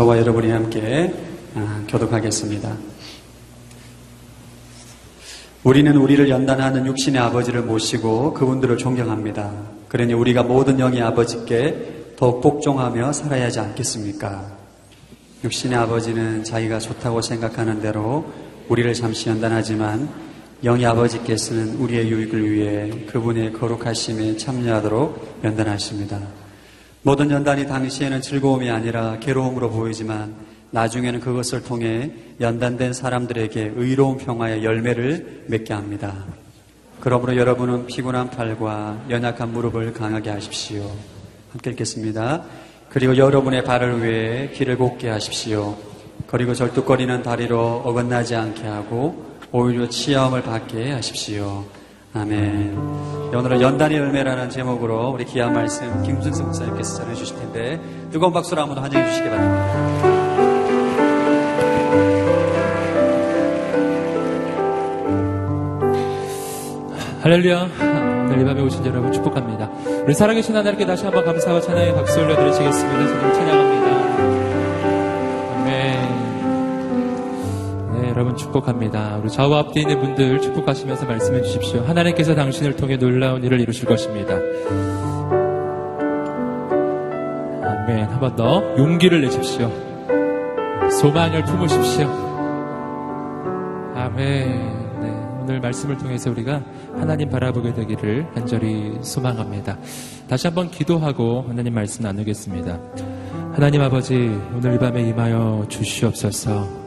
저와 여러분이 함께 아, 교독하겠습니다. 우리는 우리를 연단하는 육신의 아버지를 모시고 그분들을 존경합니다. 그러니 우리가 모든 영의 아버지께 더욱 복종하며 살아야 하지 않겠습니까? 육신의 아버지는 자기가 좋다고 생각하는 대로 우리를 잠시 연단하지만 영의 아버지께서는 우리의 유익을 위해 그분의 거룩하심에 참여하도록 연단하십니다. 모든 연단이 당시에는 즐거움이 아니라 괴로움으로 보이지만 나중에는 그것을 통해 연단된 사람들에게 의로운 평화의 열매를 맺게 합니다. 그러므로 여러분은 피곤한 팔과 연약한 무릎을 강하게 하십시오. 함께 읽겠습니다. 그리고 여러분의 발을 위해 길을 곱게 하십시오. 그리고 절뚝거리는 다리로 어긋나지 않게 하고 오히려 치험을 받게 하십시오. 아멘. 오늘은 연단의 열매라는 제목으로 우리 귀한 말씀 김준수 목사님께서 전해 주실 텐데 뜨거운 박수로 한번 환영해 주시기 바랍니다. 할렐루야. 오늘 이 밤에 오신 여러분 축복합니다. 우리 살아계신 하나님께 다시 한번 감사와 찬양의 박수 올려드리시겠습니다. 주님 찬양합니다. 여러분 축복합니다. 우리 좌우 앞뒤에 있는 분들 축복하시면서 말씀해 주십시오. 하나님께서 당신을 통해 놀라운 일을 이루실 것입니다. 아멘. 한 번 더 용기를 내십시오. 소망을 품으십시오. 아멘. 오늘 말씀을 통해서 우리가 하나님 바라보게 되기를 간절히 소망합니다. 다시 한번 기도하고 하나님 말씀 나누겠습니다. 하나님 아버지, 오늘 이 밤에 임하여 주시옵소서.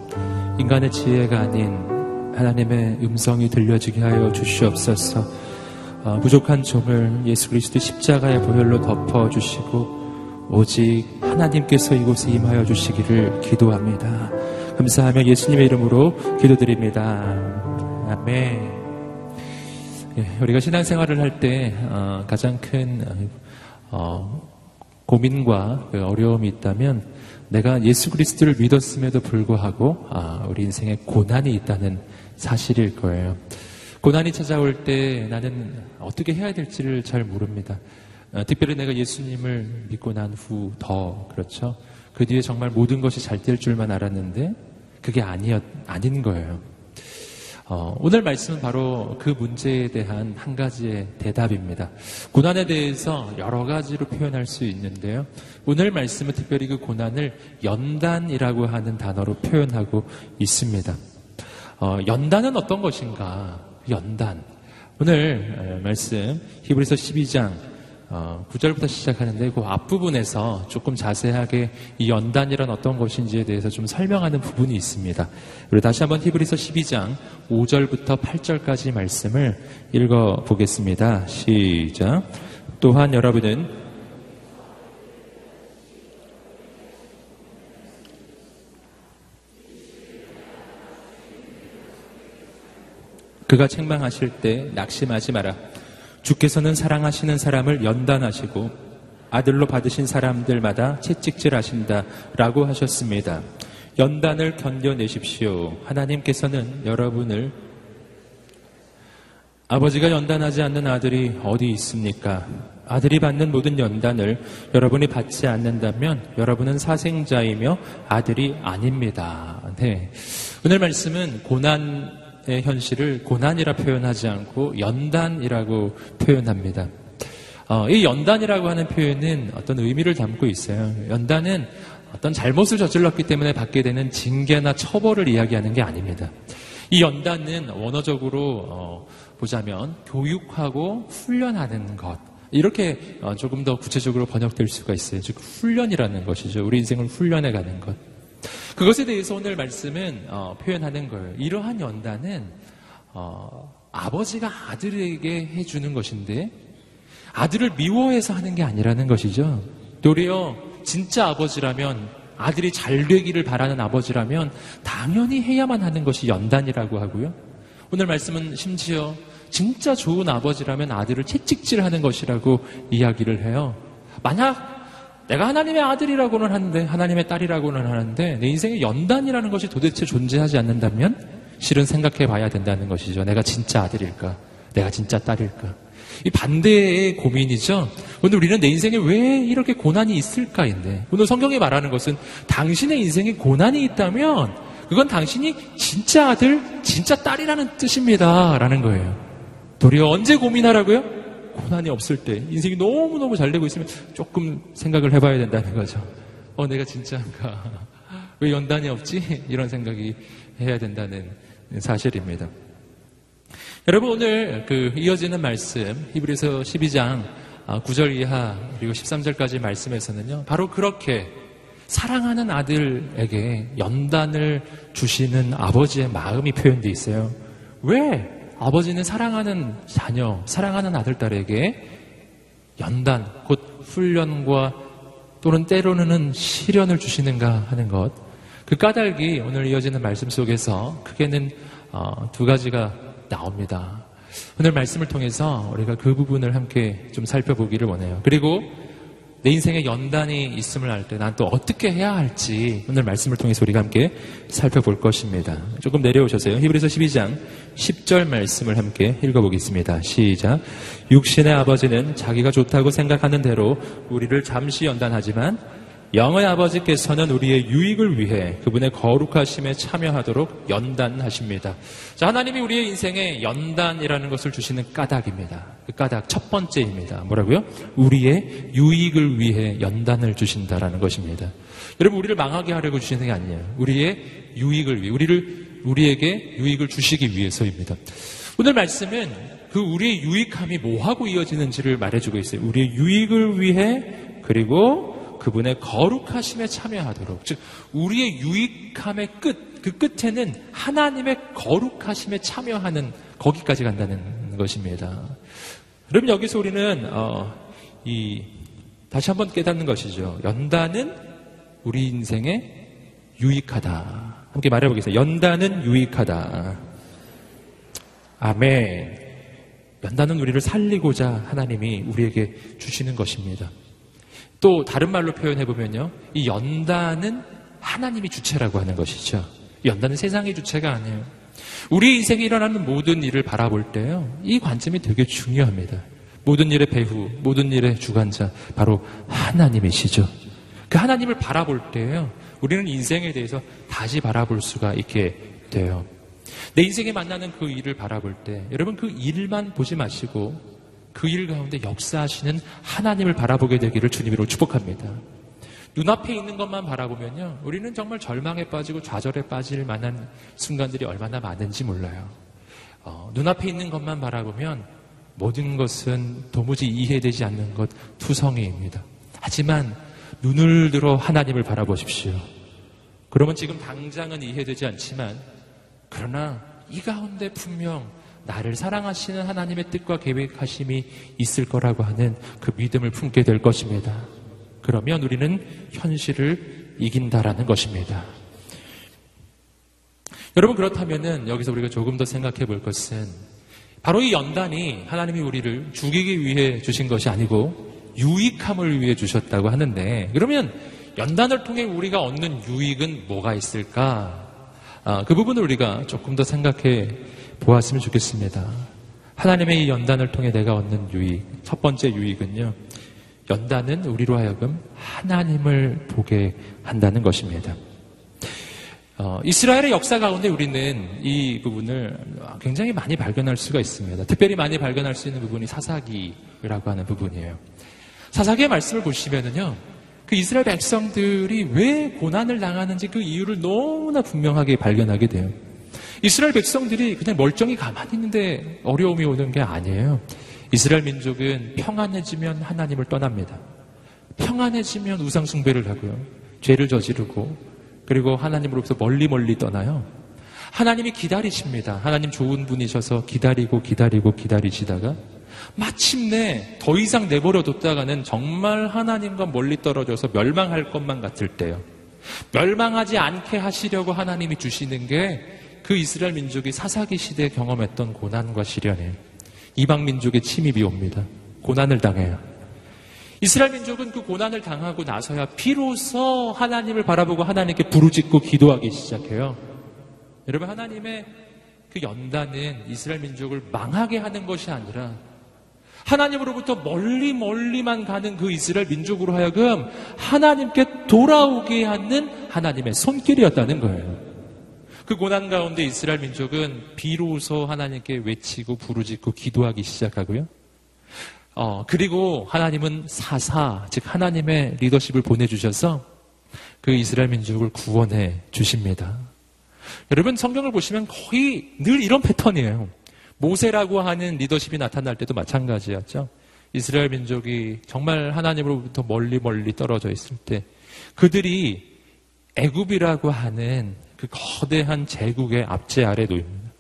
인간의 지혜가 아닌 하나님의 음성이 들려지게 하여 주시옵소서. 어, 부족한 종을 예수 그리스도 십자가의 보혈로 덮어 주시고 오직 하나님께서 이곳에 임하여 주시기를 기도합니다. 감사하며 예수님의 이름으로 기도드립니다. 아멘. 예, 우리가 신앙생활을 할때 어, 가장 큰 어, 고민과 그 어려움이 있다면 내가 예수 그리스도를 믿었음에도 불구하고 아, 우리 인생에 고난이 있다는 사실일 거예요. 고난이 찾아올 때 나는 어떻게 해야 될지를 잘 모릅니다. 어, 특별히 내가 예수님을 믿고 난 후 더 그렇죠. 그 뒤에 정말 모든 것이 잘 될 줄만 알았는데 그게 아니었 아닌 거예요. 어, 오늘 말씀은 바로 그 문제에 대한 한 가지의 대답입니다. 고난에 대해서 여러 가지로 표현할 수 있는데요. 오늘 말씀은 특별히 그 고난을 연단이라고 하는 단어로 표현하고 있습니다. 어, 연단은 어떤 것인가? 연단. 오늘 말씀 히브리서 12장 어, 9절부터 시작하는데 그 앞부분에서 조금 자세하게 이 연단이란 어떤 것인지에 대해서 좀 설명하는 부분이 있습니다. 그리고 다시 한번 히브리서 12장 5절부터 8절까지 말씀을 읽어 보겠습니다. 시작. 또한 여러분은 그가 책망하실 때 낙심하지 마라. 주께서는 사랑하시는 사람을 연단하시고 아들로 받으신 사람들마다 채찍질 하신다 라고 하셨습니다. 연단을 견뎌내십시오. 하나님께서는 여러분을 아버지가 연단하지 않는 아들이 어디 있습니까? 아들이 받는 모든 연단을 여러분이 받지 않는다면 여러분은 사생자이며 아들이 아닙니다. 네. 오늘 말씀은 고난 현실을 고난이라 표현하지 않고 연단이라고 표현합니다. 어, 이 연단이라고 하는 표현은 어떤 의미를 담고 있어요. 연단은 어떤 잘못을 저질렀기 때문에 받게 되는 징계나 처벌을 이야기하는 게 아닙니다. 이 연단은 원어적으로 어, 보자면 교육하고 훈련하는 것. 이렇게 어, 조금 더 구체적으로 번역될 수가 있어요. 즉 훈련이라는 것이죠. 우리 인생을 훈련해 가는 것. 그것에 대해서 오늘 말씀은 어, 표현하는 거예요. 이러한 연단은 어, 아버지가 아들에게 해주는 것인데 아들을 미워해서 하는 게 아니라는 것이죠. 도리어 진짜 아버지라면 아들이 잘 되기를 바라는 아버지라면 당연히 해야만 하는 것이 연단이라고 하고요. 오늘 말씀은 심지어 진짜 좋은 아버지라면 아들을 채찍질하는 것이라고 이야기를 해요. 만약 내가 하나님의 아들이라고는 하는데, 하나님의 딸이라고는 하는데, 내 인생에 연단이라는 것이 도대체 존재하지 않는다면, 실은 생각해 봐야 된다는 것이죠. 내가 진짜 아들일까? 내가 진짜 딸일까? 이 반대의 고민이죠. 오늘 우리는 내 인생에 왜 이렇게 고난이 있을까인데 오늘 성경이 말하는 것은 당신의 인생에 고난이 있다면 그건 당신이 진짜 아들, 진짜 딸이라는 뜻입니다. 라는 거예요. 도리어 언제 고민하라고요? 고난이 없을 때 인생이 너무너무 잘 되고 있으면 조금 생각을 해봐야 된다는 거죠. 어, 내가 진짜인가? 왜 연단이 없지? 이런 생각이 해야 된다는 사실입니다. 여러분 오늘 그 이어지는 말씀 히브리서 12장 9절 아, 이하 그리고 13절까지 말씀에서는요. 바로 그렇게 사랑하는 아들에게 연단을 주시는 아버지의 마음이 표현되어 있어요. 왜 아버지는 사랑하는 자녀, 사랑하는 아들, 딸에게 연단, 곧 훈련과 또는 때로는 시련을 주시는가 하는 것. 그 까닭이 오늘 이어지는 말씀 속에서 크게는 어, 두 가지가 나옵니다. 오늘 말씀을 통해서 우리가 그 부분을 함께 좀 살펴보기를 원해요. 그리고 내 인생에 연단이 있음을 알 때 난 또 어떻게 해야 할지 오늘 말씀을 통해서 우리가 함께 살펴볼 것입니다. 조금 내려오셔서요. 히브리서 12장 10절 말씀을 함께 읽어보겠습니다. 시작. 육신의 아버지는 자기가 좋다고 생각하는 대로 우리를 잠시 연단하지만 영의 아버지께서는 우리의 유익을 위해 그분의 거룩하심에 참여하도록 연단하십니다. 자, 하나님이 우리의 인생에 연단이라는 것을 주시는 까닭입니다. 그 까닭 첫 번째입니다. 뭐라고요? 우리의 유익을 위해 연단을 주신다라는 것입니다. 여러분, 우리를 망하게 하려고 주시는 게 아니에요. 우리의 유익을 위해, 우리를, 우리에게 유익을 주시기 위해서입니다. 오늘 말씀은 그 우리의 유익함이 뭐하고 이어지는지를 말해주고 있어요. 우리의 유익을 위해, 그리고 그분의 거룩하심에 참여하도록 즉 우리의 유익함의 끝 그 끝에는 하나님의 거룩하심에 참여하는 거기까지 간다는 것입니다. 그럼 여기서 우리는 어, 이 다시 한번 깨닫는 것이죠. 연단은 우리 인생에 유익하다. 함께 말해보겠습니다. 연단은 유익하다. 아멘. 연단은 우리를 살리고자 하나님이 우리에게 주시는 것입니다. 또 다른 말로 표현해 보면요. 이 연단은 하나님이 주체라고 하는 것이죠. 연단은 세상의 주체가 아니에요. 우리 인생에 일어나는 모든 일을 바라볼 때요. 이 관점이 되게 중요합니다. 모든 일의 배후, 모든 일의 주관자, 바로 하나님이시죠. 그 하나님을 바라볼 때요. 우리는 인생에 대해서 다시 바라볼 수가 있게 돼요. 내 인생에 만나는 그 일을 바라볼 때, 여러분 그 일만 보지 마시고 그 일 가운데 역사하시는 하나님을 바라보게 되기를 주님으로 축복합니다. 눈앞에 있는 것만 바라보면요. 우리는 정말 절망에 빠지고 좌절에 빠질 만한 순간들이 얼마나 많은지 몰라요. 어, 눈앞에 있는 것만 바라보면 모든 것은 도무지 이해되지 않는 것 투성이입니다. 하지만 눈을 들어 하나님을 바라보십시오. 그러면 지금 당장은 이해되지 않지만 그러나 이 가운데 분명 나를 사랑하시는 하나님의 뜻과 계획하심이 있을 거라고 하는 그 믿음을 품게 될 것입니다. 그러면 우리는 현실을 이긴다라는 것입니다. 여러분 그렇다면은 여기서 우리가 조금 더 생각해 볼 것은 바로 이 연단이 하나님이 우리를 죽이기 위해 주신 것이 아니고 유익함을 위해 주셨다고 하는데 그러면 연단을 통해 우리가 얻는 유익은 뭐가 있을까? 아, 그 부분을 우리가 조금 더 생각해 보았으면 좋겠습니다. 하나님의 이 연단을 통해 내가 얻는 유익, 첫 번째 유익은요, 연단은 우리로 하여금 하나님을 보게 한다는 것입니다. 어, 이스라엘의 역사 가운데 우리는 이 부분을 굉장히 많이 발견할 수가 있습니다. 특별히 많이 발견할 수 있는 부분이 사사기라고 하는 부분이에요. 사사기의 말씀을 보시면은요, 그 이스라엘 백성들이 왜 고난을 당하는지 그 이유를 너무나 분명하게 발견하게 돼요. 이스라엘 백성들이 그냥 멀쩡히 가만히 있는데 어려움이 오는 게 아니에요. 이스라엘 민족은 평안해지면 하나님을 떠납니다. 평안해지면 우상숭배를 하고요. 죄를 저지르고 그리고 하나님으로부터 멀리 멀리 떠나요. 하나님이 기다리십니다. 하나님 좋은 분이셔서 기다리고 기다리고 기다리시다가 마침내 더 이상 내버려뒀다가는 정말 하나님과 멀리 떨어져서 멸망할 것만 같을 때요. 멸망하지 않게 하시려고 하나님이 주시는 게 그 이스라엘 민족이 사사기 시대에 경험했던 고난과 시련에 이방 민족의 침입이 옵니다. 고난을 당해요. 이스라엘 민족은 그 고난을 당하고 나서야 비로소 하나님을 바라보고 하나님께 부르짖고 기도하기 시작해요. 여러분 하나님의 그 연단은 이스라엘 민족을 망하게 하는 것이 아니라 하나님으로부터 멀리 멀리만 가는 그 이스라엘 민족으로 하여금 하나님께 돌아오게 하는 하나님의 손길이었다는 거예요. 그 고난 가운데 이스라엘 민족은 비로소 하나님께 외치고 부르짖고 기도하기 시작하고요. 어, 그리고 하나님은 사사, 즉 하나님의 리더십을 보내주셔서 그 이스라엘 민족을 구원해 주십니다. 여러분 성경을 보시면 거의 늘 이런 패턴이에요. 모세라고 하는 리더십이 나타날 때도 마찬가지였죠. 이스라엘 민족이 정말 하나님으로부터 멀리 멀리 떨어져 있을 때 그들이 애굽이라고 하는 그 거대한 제국의 압제 아래 놓입니다.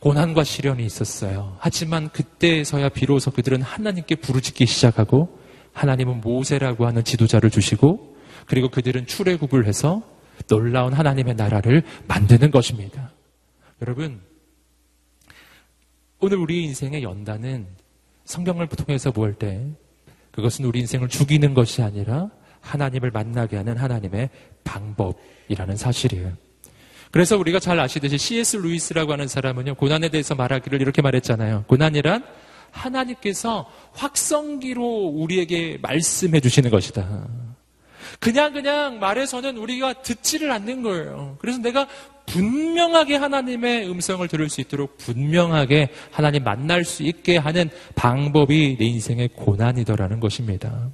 고난과 시련이 있었어요. 하지만 그때서야 비로소 그들은 하나님께 부르짖기 시작하고 하나님은 모세라고 하는 지도자를 주시고 그리고 그들은 출애굽을 해서 놀라운 하나님의 나라를 만드는 것입니다. 여러분 오늘 우리 인생의 연단은 성경을 통해서 볼 때 그것은 우리 인생을 죽이는 것이 아니라 하나님을 만나게 하는 하나님의 방법이라는 사실이에요. 그래서 우리가 잘 아시듯이 C.S. 루이스라고 하는 사람은요, 고난에 대해서 말하기를 이렇게 말했잖아요. 고난이란 하나님께서 확성기로 우리에게 말씀해 주시는 것이다. 그냥 그냥 말해서는 우리가 듣지를 않는 거예요. 그래서 내가 분명하게 하나님의 음성을 들을 수 있도록 분명하게 하나님 만날 수 있게 하는 방법이 내 인생의 고난이더라는 것입니다.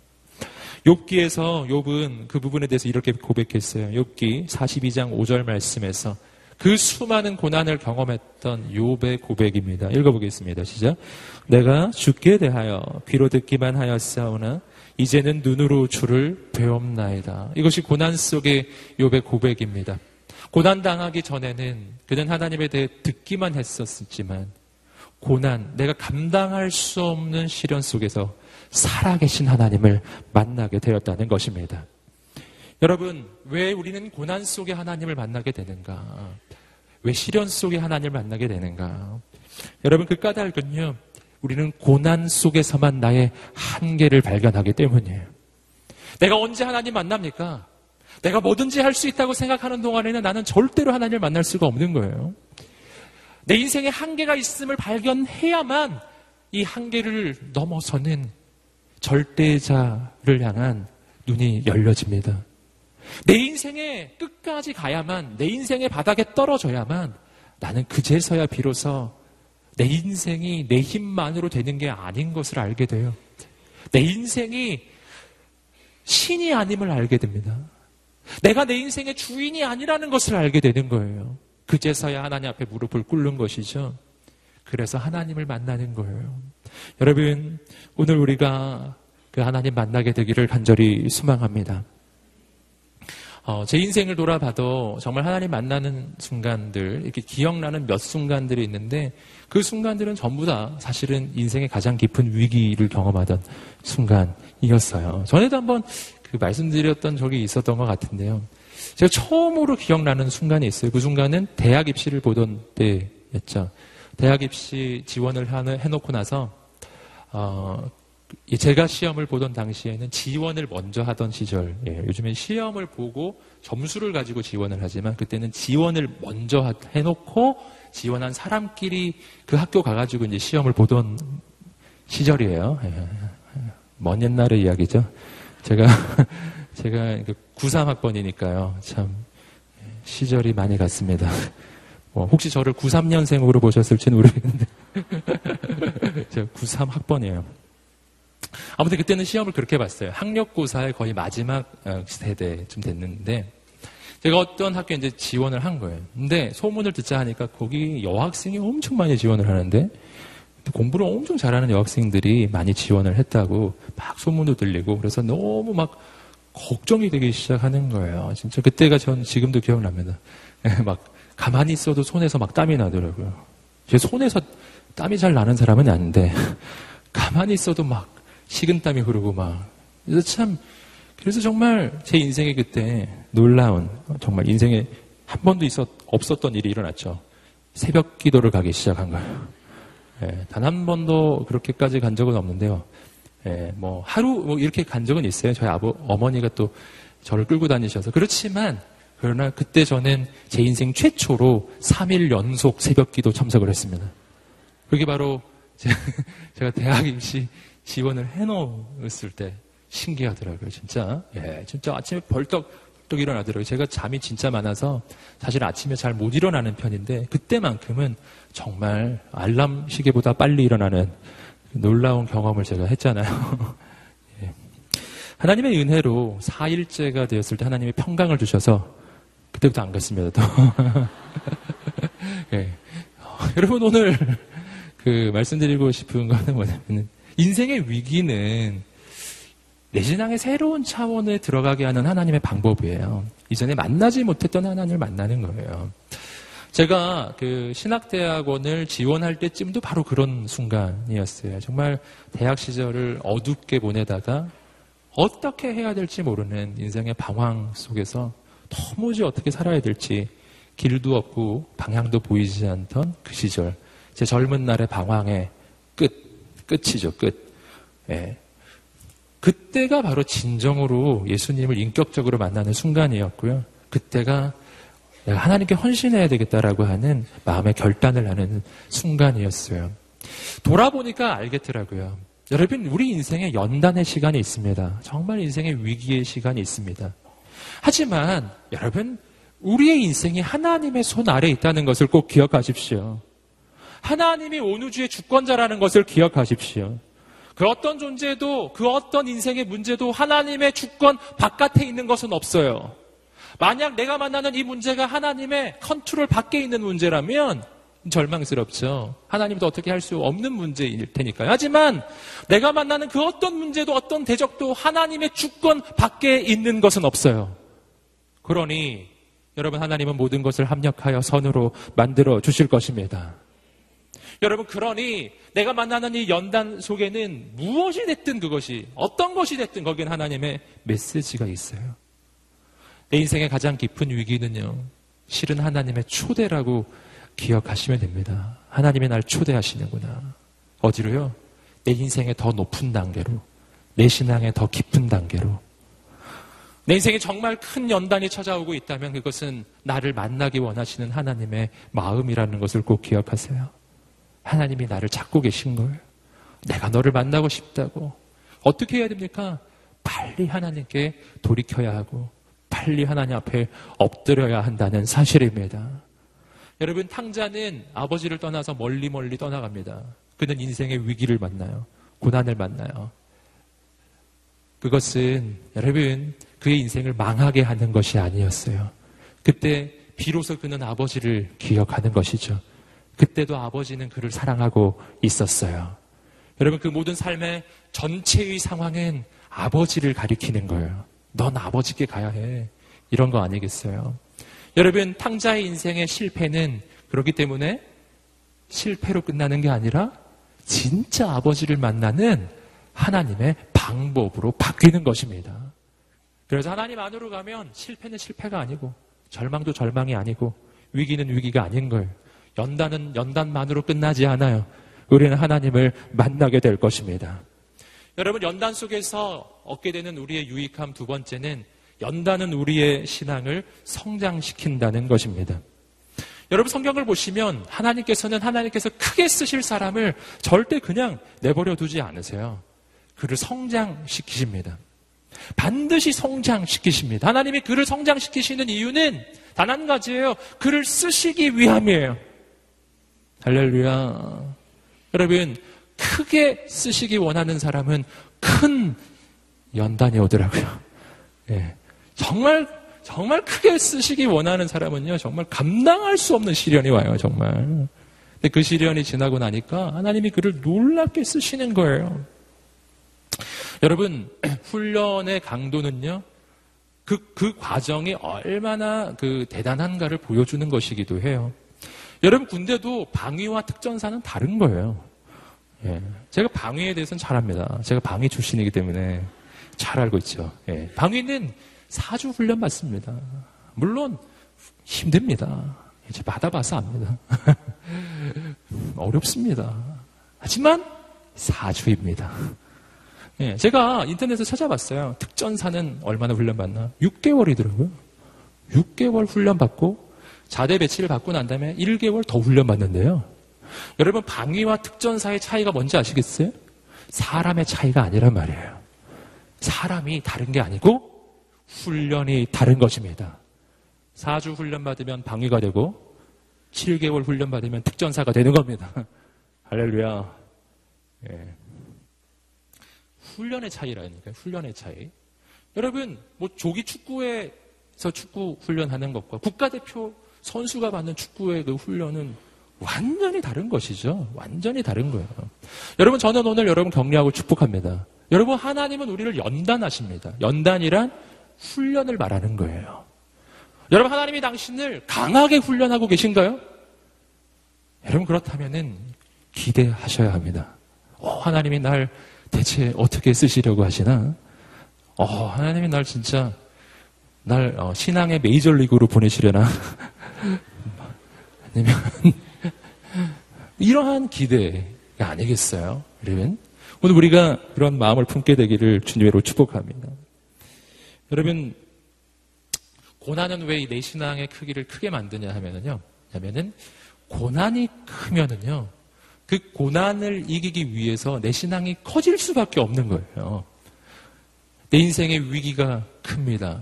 욥기에서 욥은 그 부분에 대해서 이렇게 고백했어요. 욥기 42장 5절 말씀에서 그 수많은 고난을 경험했던 욥의 고백입니다. 읽어보겠습니다. 시작. 내가 죽게 대하여 귀로 듣기만 하였사오나 이제는 눈으로 주를 배옵나이다. 이것이 고난 속의 욥의 고백입니다. 고난 당하기 전에는 그는 하나님에 대해 듣기만 했었지만 고난, 내가 감당할 수 없는 시련 속에서 살아계신 하나님을 만나게 되었다는 것입니다. 여러분, 왜 우리는 고난 속에 하나님을 만나게 되는가? 왜 시련 속에 하나님을 만나게 되는가? 여러분, 그 까닭은요, 우리는 고난 속에서만 나의 한계를 발견하기 때문이에요. 내가 언제 하나님 만납니까? 내가 뭐든지 할 수 있다고 생각하는 동안에는 나는 절대로 하나님을 만날 수가 없는 거예요. 내 인생에 한계가 있음을 발견해야만 이 한계를 넘어서는 절대자를 향한 눈이 열려집니다. 내 인생의 끝까지 가야만, 내 인생의 바닥에 떨어져야만 나는 그제서야 비로소 내 인생이 내 힘만으로 되는 게 아닌 것을 알게 돼요. 내 인생이 신이 아님을 알게 됩니다. 내가 내 인생의 주인이 아니라는 것을 알게 되는 거예요. 그제서야 하나님 앞에 무릎을 꿇는 것이죠. 그래서 하나님을 만나는 거예요. 여러분, 오늘 우리가 그 하나님 만나게 되기를 간절히 소망합니다. 어, 제 인생을 돌아봐도 정말 하나님 만나는 순간들, 이렇게 기억나는 몇 순간들이 있는데 그 순간들은 전부 다 사실은 인생의 가장 깊은 위기를 경험하던 순간이었어요. 전에도 한번 그 말씀드렸던 적이 있었던 것 같은데요. 제가 처음으로 기억나는 순간이 있어요. 그 순간은 대학 입시를 보던 때였죠. 대학 입시 지원을 해놓고 나서 어, 제가 시험을 보던 당시에는 지원을 먼저 하던 시절. 예, 요즘엔 시험을 보고 점수를 가지고 지원을 하지만 그때는 지원을 먼저 해놓고 지원한 사람끼리 그 학교 가가지고 이제 시험을 보던 시절이에요. 예, 먼 옛날의 이야기죠. 제가 제가 93학번이니까요. 참 시절이 많이 갔습니다. 뭐 혹시 저를 93년생으로 보셨을지는 모르겠는데 제가 93학번이에요. 아무튼 그때는 시험을 그렇게 봤어요. 학력고사의 거의 마지막 어, 세대쯤 됐는데 제가 어떤 학교에 이제 지원을 한 거예요. 근데 소문을 듣자 하니까 거기 여학생이 엄청 많이 지원을 하는데 공부를 엄청 잘하는 여학생들이 많이 지원을 했다고 막 소문도 들리고 그래서 너무 막 걱정이 되기 시작하는 거예요. 진짜 그때가 전 지금도 기억납니다. 막 가만히 있어도 손에서 막 땀이 나더라고요. 제 손에서 땀이 잘 나는 사람은 아닌데 가만히 있어도 막 식은땀이 흐르고 막 그래서 참 그래서 정말 제 인생에 그때 놀라운 정말 인생에 한 번도 있었 없었던 일이 일어났죠. 새벽 기도를 가기 시작한 거예요. 예, 단 한 번도 그렇게까지 간 적은 없는데요. 예, 뭐 하루 뭐 이렇게 간 적은 있어요. 저희 아버 어머니가 또 저를 끌고 다니셔서 그렇지만 그러나 그때 저는 제 인생 최초로 3일 연속 새벽 기도 참석을 했습니다. 그게 바로 제가 대학 입시 지원을 해놓았을 때 신기하더라고요, 진짜. 예, 진짜 아침에 벌떡, 벌떡 일어나더라고요. 제가 잠이 진짜 많아서 사실 아침에 잘 못 일어나는 편인데 그때만큼은 정말 알람 시계보다 빨리 일어나는 놀라운 경험을 제가 했잖아요. 예. 하나님의 은혜로 4일째가 되었을 때 하나님이 평강을 주셔서 그때부터 안 갔습니다, 또. 예. 어, 여러분, 오늘 그 말씀드리고 싶은 거는 뭐냐면 인생의 위기는 내 신앙의 새로운 차원에 들어가게 하는 하나님의 방법이에요. 이전에 만나지 못했던 하나님을 만나는 거예요. 제가 그 신학대학원을 지원할 때쯤도 바로 그런 순간이었어요. 정말 대학 시절을 어둡게 보내다가 어떻게 해야 될지 모르는 인생의 방황 속에서 도무지 어떻게 살아야 될지 길도 없고 방향도 보이지 않던 그 시절. 제 젊은 날의 방황의 끝, 끝이죠, 끝. 예. 그때가 바로 진정으로 예수님을 인격적으로 만나는 순간이었고요. 그때가 하나님께 헌신해야 되겠다라고 하는 마음의 결단을 하는 순간이었어요. 돌아보니까 알겠더라고요. 여러분, 우리 인생에 연단의 시간이 있습니다. 정말 인생의 위기의 시간이 있습니다. 하지만 여러분, 우리의 인생이 하나님의 손 아래 있다는 것을 꼭 기억하십시오. 하나님이 온 우주의 주권자라는 것을 기억하십시오. 그 어떤 존재도 그 어떤 인생의 문제도 하나님의 주권 바깥에 있는 것은 없어요. 만약 내가 만나는 이 문제가 하나님의 컨트롤 밖에 있는 문제라면 절망스럽죠. 하나님도 어떻게 할 수 없는 문제일 테니까요. 하지만 내가 만나는 그 어떤 문제도 어떤 대적도 하나님의 주권 밖에 있는 것은 없어요. 그러니 여러분 하나님은 모든 것을 합력하여 선으로 만들어 주실 것입니다. 여러분, 그러니 내가 만나는 이 연단 속에는 무엇이 됐든 그것이, 어떤 것이 됐든 거기는 하나님의 메시지가 있어요. 내 인생의 가장 깊은 위기는요, 실은 하나님의 초대라고 기억하시면 됩니다. 하나님이 날 초대하시는구나. 어디로요? 내 인생의 더 높은 단계로, 내 신앙의 더 깊은 단계로. 내 인생에 정말 큰 연단이 찾아오고 있다면 그것은 나를 만나기 원하시는 하나님의 마음이라는 것을 꼭 기억하세요. 하나님이 나를 찾고 계신 거예요. 내가 너를 만나고 싶다고. 어떻게 해야 됩니까? 빨리 하나님께 돌이켜야 하고, 빨리 하나님 앞에 엎드려야 한다는 사실입니다. 여러분, 탕자는 아버지를 떠나서 멀리 멀리 떠나갑니다. 그는 인생의 위기를 만나요. 고난을 만나요. 그것은 여러분, 그의 인생을 망하게 하는 것이 아니었어요. 그때 비로소 그는 아버지를 기억하는 것이죠. 그때도 아버지는 그를 사랑하고 있었어요. 여러분, 그 모든 삶의 전체의 상황은 아버지를 가리키는 거예요. 넌 아버지께 가야 해. 이런 거 아니겠어요? 여러분, 탕자의 인생의 실패는 그렇기 때문에 실패로 끝나는 게 아니라 진짜 아버지를 만나는 하나님의 방법으로 바뀌는 것입니다. 그래서 하나님 안으로 가면 실패는 실패가 아니고 절망도 절망이 아니고 위기는 위기가 아닌 거예요. 연단은 연단만으로 끝나지 않아요. 우리는 하나님을 만나게 될 것입니다. 여러분, 연단 속에서 얻게 되는 우리의 유익함 두 번째는 연단은 우리의 신앙을 성장시킨다는 것입니다. 여러분 성경을 보시면 하나님께서는 하나님께서 크게 쓰실 사람을 절대 그냥 내버려 두지 않으세요. 그를 성장시키십니다. 반드시 성장시키십니다. 하나님이 그를 성장시키시는 이유는 단 한 가지예요. 그를 쓰시기 위함이에요. 할렐루야. 여러분, 크게 쓰시기 원하는 사람은 큰 연단이 오더라고요. 예. 정말, 정말 크게 쓰시기 원하는 사람은요, 정말 감당할 수 없는 시련이 와요, 정말. 근데 그 시련이 지나고 나니까 하나님이 그를 놀랍게 쓰시는 거예요. 여러분, 훈련의 강도는요, 그, 그 과정이 얼마나 그 대단한가를 보여주는 것이기도 해요. 여러분 군대도 방위와 특전사는 다른 거예요. 예. 제가 방위에 대해서는 잘 압니다. 제가 방위 출신이기 때문에 잘 알고 있죠. 예. 방위는 사주 훈련 받습니다. 물론 힘듭니다. 이제 받아봐서 압니다. 어렵습니다. 하지만 사주입니다. 예, 제가 인터넷에 찾아봤어요. 특전사는 얼마나 훈련받나? 6개월이더라고요. 6개월 훈련받고 자대 배치를 받고 난 다음에 1개월 더 훈련받는데요. 여러분, 방위와 특전사의 차이가 뭔지 아시겠어요? 사람의 차이가 아니란 말이에요. 사람이 다른 게 아니고 훈련이 다른 것입니다. 4주 훈련 받으면 방위가 되고 7개월 훈련 받으면 특전사가 되는 겁니다. 할렐루야. 예. 훈련의 차이라니까요. 훈련의 차이. 여러분, 뭐 조기 축구에서 축구 훈련하는 것과 국가대표 선수가 받는 축구의 그 훈련은 완전히 다른 것이죠. 완전히 다른 거예요. 여러분, 저는 오늘 여러분 격려하고 축복합니다. 여러분, 하나님은 우리를 연단하십니다. 연단이란 훈련을 말하는 거예요. 여러분, 하나님이 당신을 강하게 훈련하고 계신가요? 여러분, 그렇다면은 기대하셔야 합니다. 어, 하나님이 날 대체 어떻게 쓰시려고 하시나? 어, 하나님이 날 진짜 날 어, 신앙의 메이저리그로 보내시려나? 아니면 이러한 기대가 아니겠어요? 여러분 오늘 우리가 그런 마음을 품게 되기를 주님으로 축복합니다. 여러분 고난은 왜 내 신앙의 크기를 크게 만드냐 하면은요. 하면은 고난이 크면은요. 그 고난을 이기기 위해서 내 신앙이 커질 수밖에 없는 거예요. 내 인생의 위기가 큽니다.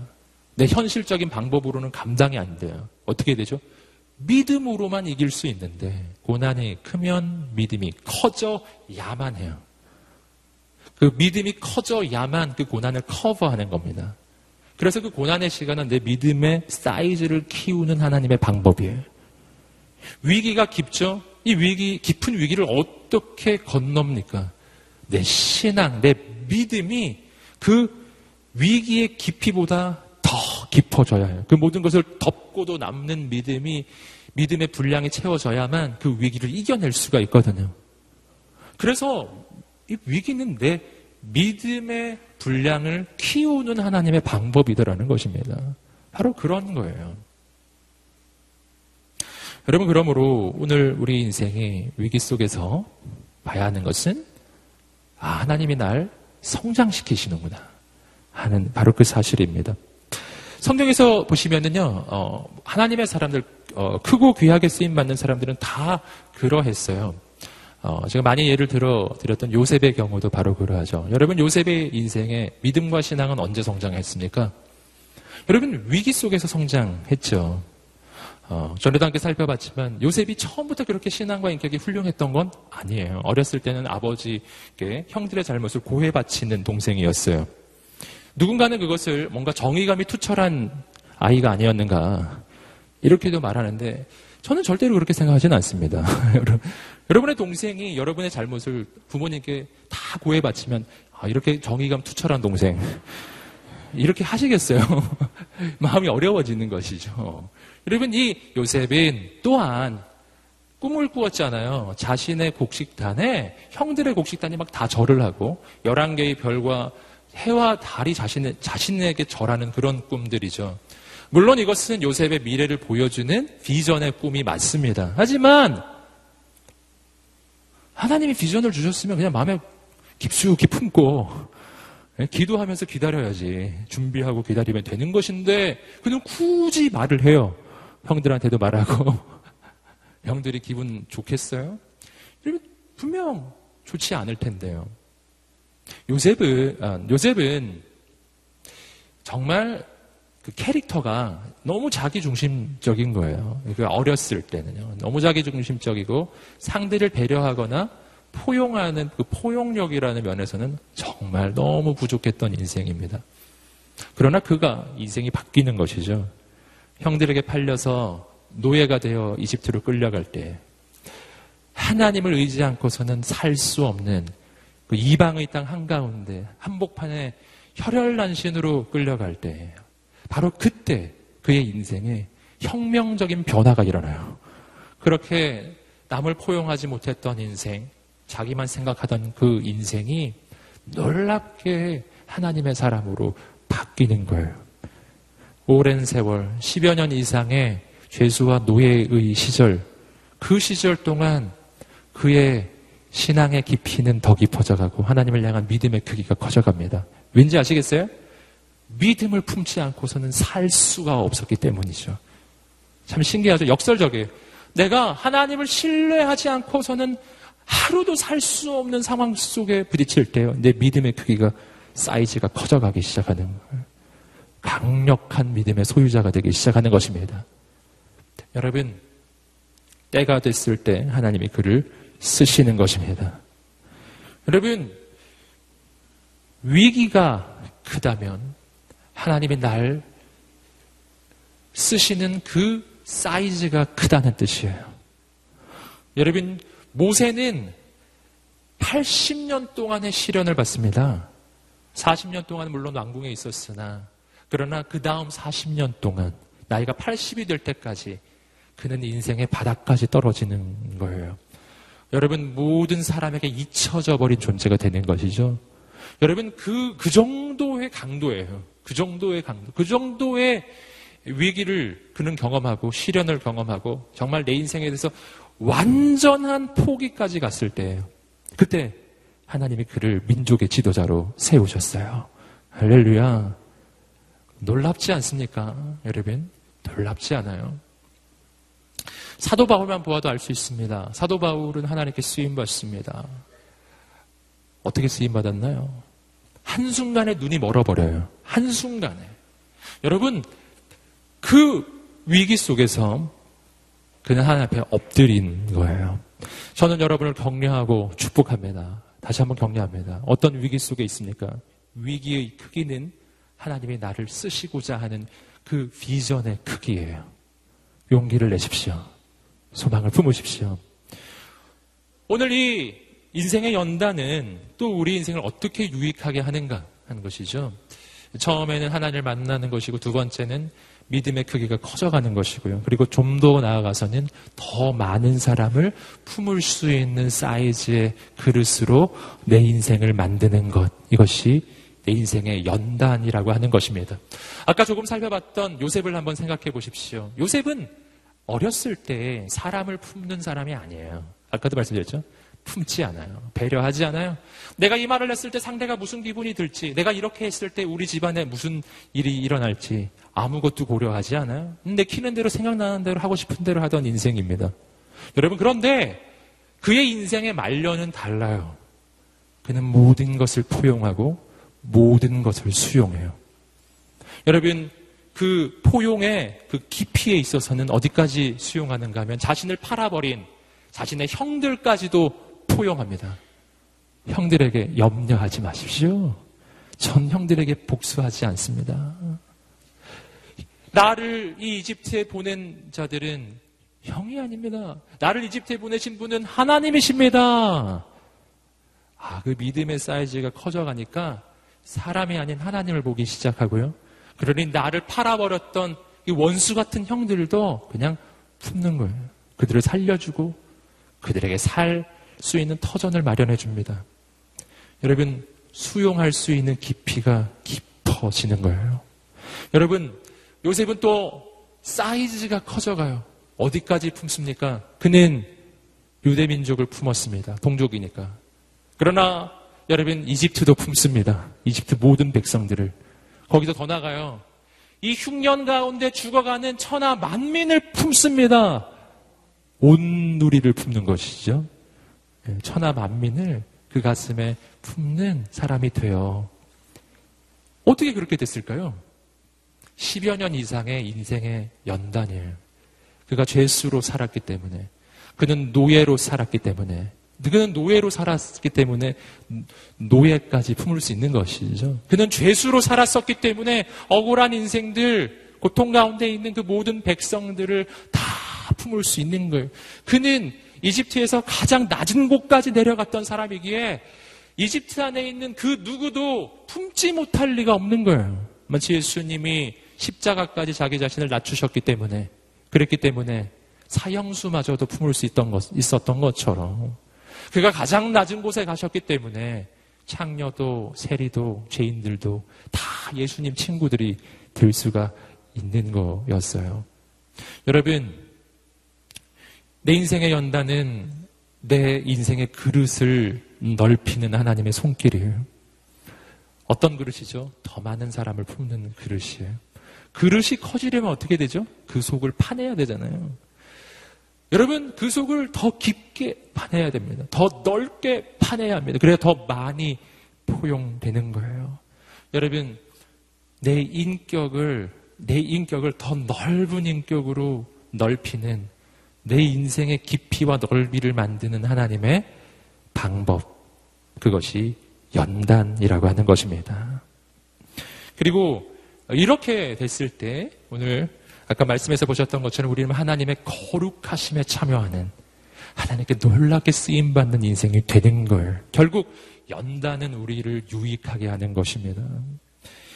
내 현실적인 방법으로는 감당이 안 돼요. 어떻게 되죠? 믿음으로만 이길 수 있는데 고난이 크면 믿음이 커져야만 해요. 그 믿음이 커져야만 그 고난을 커버하는 겁니다. 그래서 그 고난의 시간은 내 믿음의 사이즈를 키우는 하나님의 방법이에요. 위기가 깊죠? 이 위기, 깊은 위기를 어떻게 건넙니까? 내 신앙, 내 믿음이 그 위기의 깊이보다 더 깊어져야 해요. 그 모든 것을 덮고도 남는 믿음이 믿음의 분량이 채워져야만 그 위기를 이겨낼 수가 있거든요. 그래서 이 위기는 내 믿음의 분량을 키우는 하나님의 방법이더라는 것입니다. 바로 그런 거예요. 여러분, 그러므로 오늘 우리 인생의 위기 속에서 봐야 하는 것은, 아, 하나님이 날 성장시키시는구나. 하는 바로 그 사실입니다. 성경에서 보시면은요, 어, 하나님의 사람들, 어, 크고 귀하게 쓰임받는 사람들은 다 그러했어요. 어, 제가 많이 예를 들어 드렸던 요셉의 경우도 바로 그러하죠. 여러분, 요셉의 인생에 믿음과 신앙은 언제 성장했습니까? 여러분, 위기 속에서 성장했죠. 어, 전에도 함께 살펴봤지만 요셉이 처음부터 그렇게 신앙과 인격이 훌륭했던 건 아니에요. 어렸을 때는 아버지께 형들의 잘못을 고해 바치는 동생이었어요. 누군가는 그것을 뭔가 정의감이 투철한 아이가 아니었는가 이렇게도 말하는데 저는 절대로 그렇게 생각하지는 않습니다. 여러분의 동생이 여러분의 잘못을 부모님께 다 고해 바치면 아, 이렇게 정의감 투철한 동생 이렇게 하시겠어요? 마음이 어려워지는 것이죠. 여러분 이 요셉은 또한 꿈을 꾸었잖아요. 자신의 곡식단에 형들의 곡식단이 막 다 절을 하고 11개의 별과 해와 달이 자신의, 자신에게 절하는 그런 꿈들이죠. 물론 이것은 요셉의 미래를 보여주는 비전의 꿈이 맞습니다. 하지만 하나님이 비전을 주셨으면 그냥 마음에 깊숙이 품고 예, 기도하면서 기다려야지 준비하고 기다리면 되는 것인데 그는 굳이 말을 해요. 형들한테도 말하고 형들이 기분 좋겠어요? 분명 좋지 않을 텐데요. 요셉은 아, 요셉은 정말 그 캐릭터가 너무 자기 중심적인 거예요. 그 어렸을 때는요. 너무 자기 중심적이고 상대를 배려하거나 포용하는 그 포용력이라는 면에서는 정말 너무 부족했던 인생입니다. 그러나 그가 인생이 바뀌는 것이죠. 형들에게 팔려서 노예가 되어 이집트로 끌려갈 때 하나님을 의지 않고서는 살 수 없는 그 이방의 땅 한가운데 한복판에 혈혈난신으로 끌려갈 때 바로 그때 그의 인생에 혁명적인 변화가 일어나요. 그렇게 남을 포용하지 못했던 인생, 자기만 생각하던 그 인생이 놀랍게 하나님의 사람으로 바뀌는 거예요. 오랜 세월, 10여 년 이상의 죄수와 노예의 시절, 그 시절 동안 그의 신앙의 깊이는 더 깊어져 가고 하나님을 향한 믿음의 크기가 커져갑니다. 왠지 아시겠어요? 믿음을 품지 않고서는 살 수가 없었기 때문이죠. 참 신기하죠. 역설적이에요. 내가 하나님을 신뢰하지 않고서는 하루도 살 수 없는 상황 속에 부딪힐 때요. 내 믿음의 크기가 사이즈가 커져가기 시작하는 거예요. 강력한 믿음의 소유자가 되기 시작하는 것입니다. 여러분, 때가 됐을 때 하나님이 그를 쓰시는 것입니다. 여러분, 위기가 크다면 하나님이 날 쓰시는 그 사이즈가 크다는 뜻이에요. 여러분, 모세는 80년 동안의 시련을 받습니다. 40년 동안 물론 왕궁에 있었으나 그러나 그 다음 40년 동안 나이가 80이 될 때까지 그는 인생의 바닥까지 떨어지는 거예요. 여러분 모든 사람에게 잊혀져 버린 존재가 되는 것이죠. 여러분 그, 그 정도의 강도예요. 그 정도의 강도. 그 정도의 위기를 그는 경험하고 시련을 경험하고 정말 내 인생에 대해서 완전한 포기까지 갔을 때예요. 그때 하나님이 그를 민족의 지도자로 세우셨어요. 할렐루야. 놀랍지 않습니까? 여러분? 놀랍지 않아요? 사도 바울만 보아도 알 수 있습니다. 사도 바울은 하나님께 쓰임 받습니다. 어떻게 쓰임 받았나요? 한순간에 눈이 멀어버려요. 한순간에. 여러분, 그 위기 속에서 그는 하나님 앞에 엎드린 거예요. 저는 여러분을 격려하고 축복합니다. 다시 한번 격려합니다. 어떤 위기 속에 있습니까? 위기의 크기는 하나님이 나를 쓰시고자 하는 그 비전의 크기예요. 용기를 내십시오. 소망을 품으십시오. 오늘 이 인생의 연단은 또 우리 인생을 어떻게 유익하게 하는가 하는 것이죠. 처음에는 하나님을 만나는 것이고 두 번째는 믿음의 크기가 커져가는 것이고요. 그리고 좀 더 나아가서는 더 많은 사람을 품을 수 있는 사이즈의 그릇으로 내 인생을 만드는 것. 이것이 내 인생의 연단이라고 하는 것입니다. 아까 조금 살펴봤던 요셉을 한번 생각해 보십시오. 요셉은 어렸을 때 사람을 품는 사람이 아니에요. 아까도 말씀드렸죠? 품지 않아요. 배려하지 않아요. 내가 이 말을 했을 때 상대가 무슨 기분이 들지, 내가 이렇게 했을 때 우리 집안에 무슨 일이 일어날지 아무것도 고려하지 않아요. 내 키는 대로 생각나는 대로 하고 싶은 대로 하던 인생입니다. 여러분, 그런데 그의 인생의 말년은 달라요. 그는 모든 것을 포용하고 모든 것을 수용해요. 여러분, 그 포용의 그 깊이에 있어서는 어디까지 수용하는가 하면 자신을 팔아버린 자신의 형들까지도 포용합니다. 형들에게 염려하지 마십시오. 전 형들에게 복수하지 않습니다. 나를 이 이집트에 보낸 자들은 형이 아닙니다. 나를 이집트에 보내신 분은 하나님이십니다. 아, 그 믿음의 사이즈가 커져가니까 사람이 아닌 하나님을 보기 시작하고요. 그러니 나를 팔아버렸던 이 원수 같은 형들도 그냥 품는 거예요. 그들을 살려주고 그들에게 살 수 있는 터전을 마련해 줍니다. 여러분, 수용할 수 있는 깊이가 깊어지는 거예요. 여러분, 요셉은 또 사이즈가 커져가요. 어디까지 품습니까? 그는 유대 민족을 품었습니다. 동족이니까. 그러나 여러분 이집트도 품습니다. 이집트 모든 백성들을 거기서 더 나가요. 이 흉년 가운데 죽어가는 천하 만민을 품습니다. 온 누리를 품는 것이죠. 예, 천하 만민을 그 가슴에 품는 사람이 되어 어떻게 그렇게 됐을까요? 10여 년 이상의 인생의 연단이에요. 그가 죄수로 살았기 때문에, 그는 노예로 살았기 때문에, 그는 노예로 살았기 때문에 노예까지 품을 수 있는 것이죠. 그는 죄수로 살았었기 때문에 억울한 인생들, 고통 가운데 있는 그 모든 백성들을 다 품을 수 있는 거예요. 그는 이집트에서 가장 낮은 곳까지 내려갔던 사람이기에 이집트 안에 있는 그 누구도 품지 못할 리가 없는 거예요. 마치 예수님이 십자가까지 자기 자신을 낮추셨기 때문에 그랬기 때문에 사형수마저도 품을 수 있던 것, 있었던 것처럼 그가 가장 낮은 곳에 가셨기 때문에 창녀도 세리도 죄인들도 다 예수님 친구들이 될 수가 있는 거였어요. 여러분, 내 인생의 연단은 내 인생의 그릇을 넓히는 하나님의 손길이에요. 어떤 그릇이죠? 더 많은 사람을 품는 그릇이에요. 그릇이 커지려면 어떻게 되죠? 그 속을 파내야 되잖아요. 여러분, 그 속을 더 깊게 파내야 됩니다. 더 넓게 파내야 합니다. 그래야 더 많이 포용되는 거예요. 여러분, 내 인격을, 내 인격을 더 넓은 인격으로 넓히는 내 인생의 깊이와 넓이를 만드는 하나님의 방법. 그것이 연단이라고 하는 것입니다. 그리고 이렇게 됐을 때 오늘 아까 말씀에서 보셨던 것처럼 우리는 하나님의 거룩하심에 참여하는 하나님께 놀랍게 쓰임 받는 인생이 되는 걸 결국 연단은 우리를 유익하게 하는 것입니다.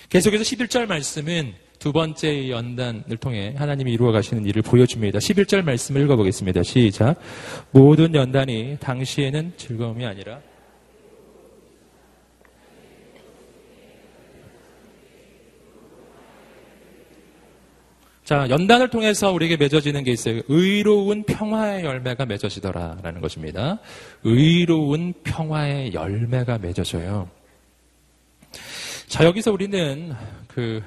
계속해서 11절 말씀은 두 번째 연단을 통해 하나님이 이루어 가시는 일을 보여줍니다. 11절 말씀을 읽어보겠습니다. 시작. 모든 연단이 당시에는 즐거움이 아니라 자, 연단을 통해서 우리에게 맺어지는 게 있어요. 의로운 평화의 열매가 맺어지더라라는 것입니다. 의로운 평화의 열매가 맺어져요. 자, 여기서 우리는 그,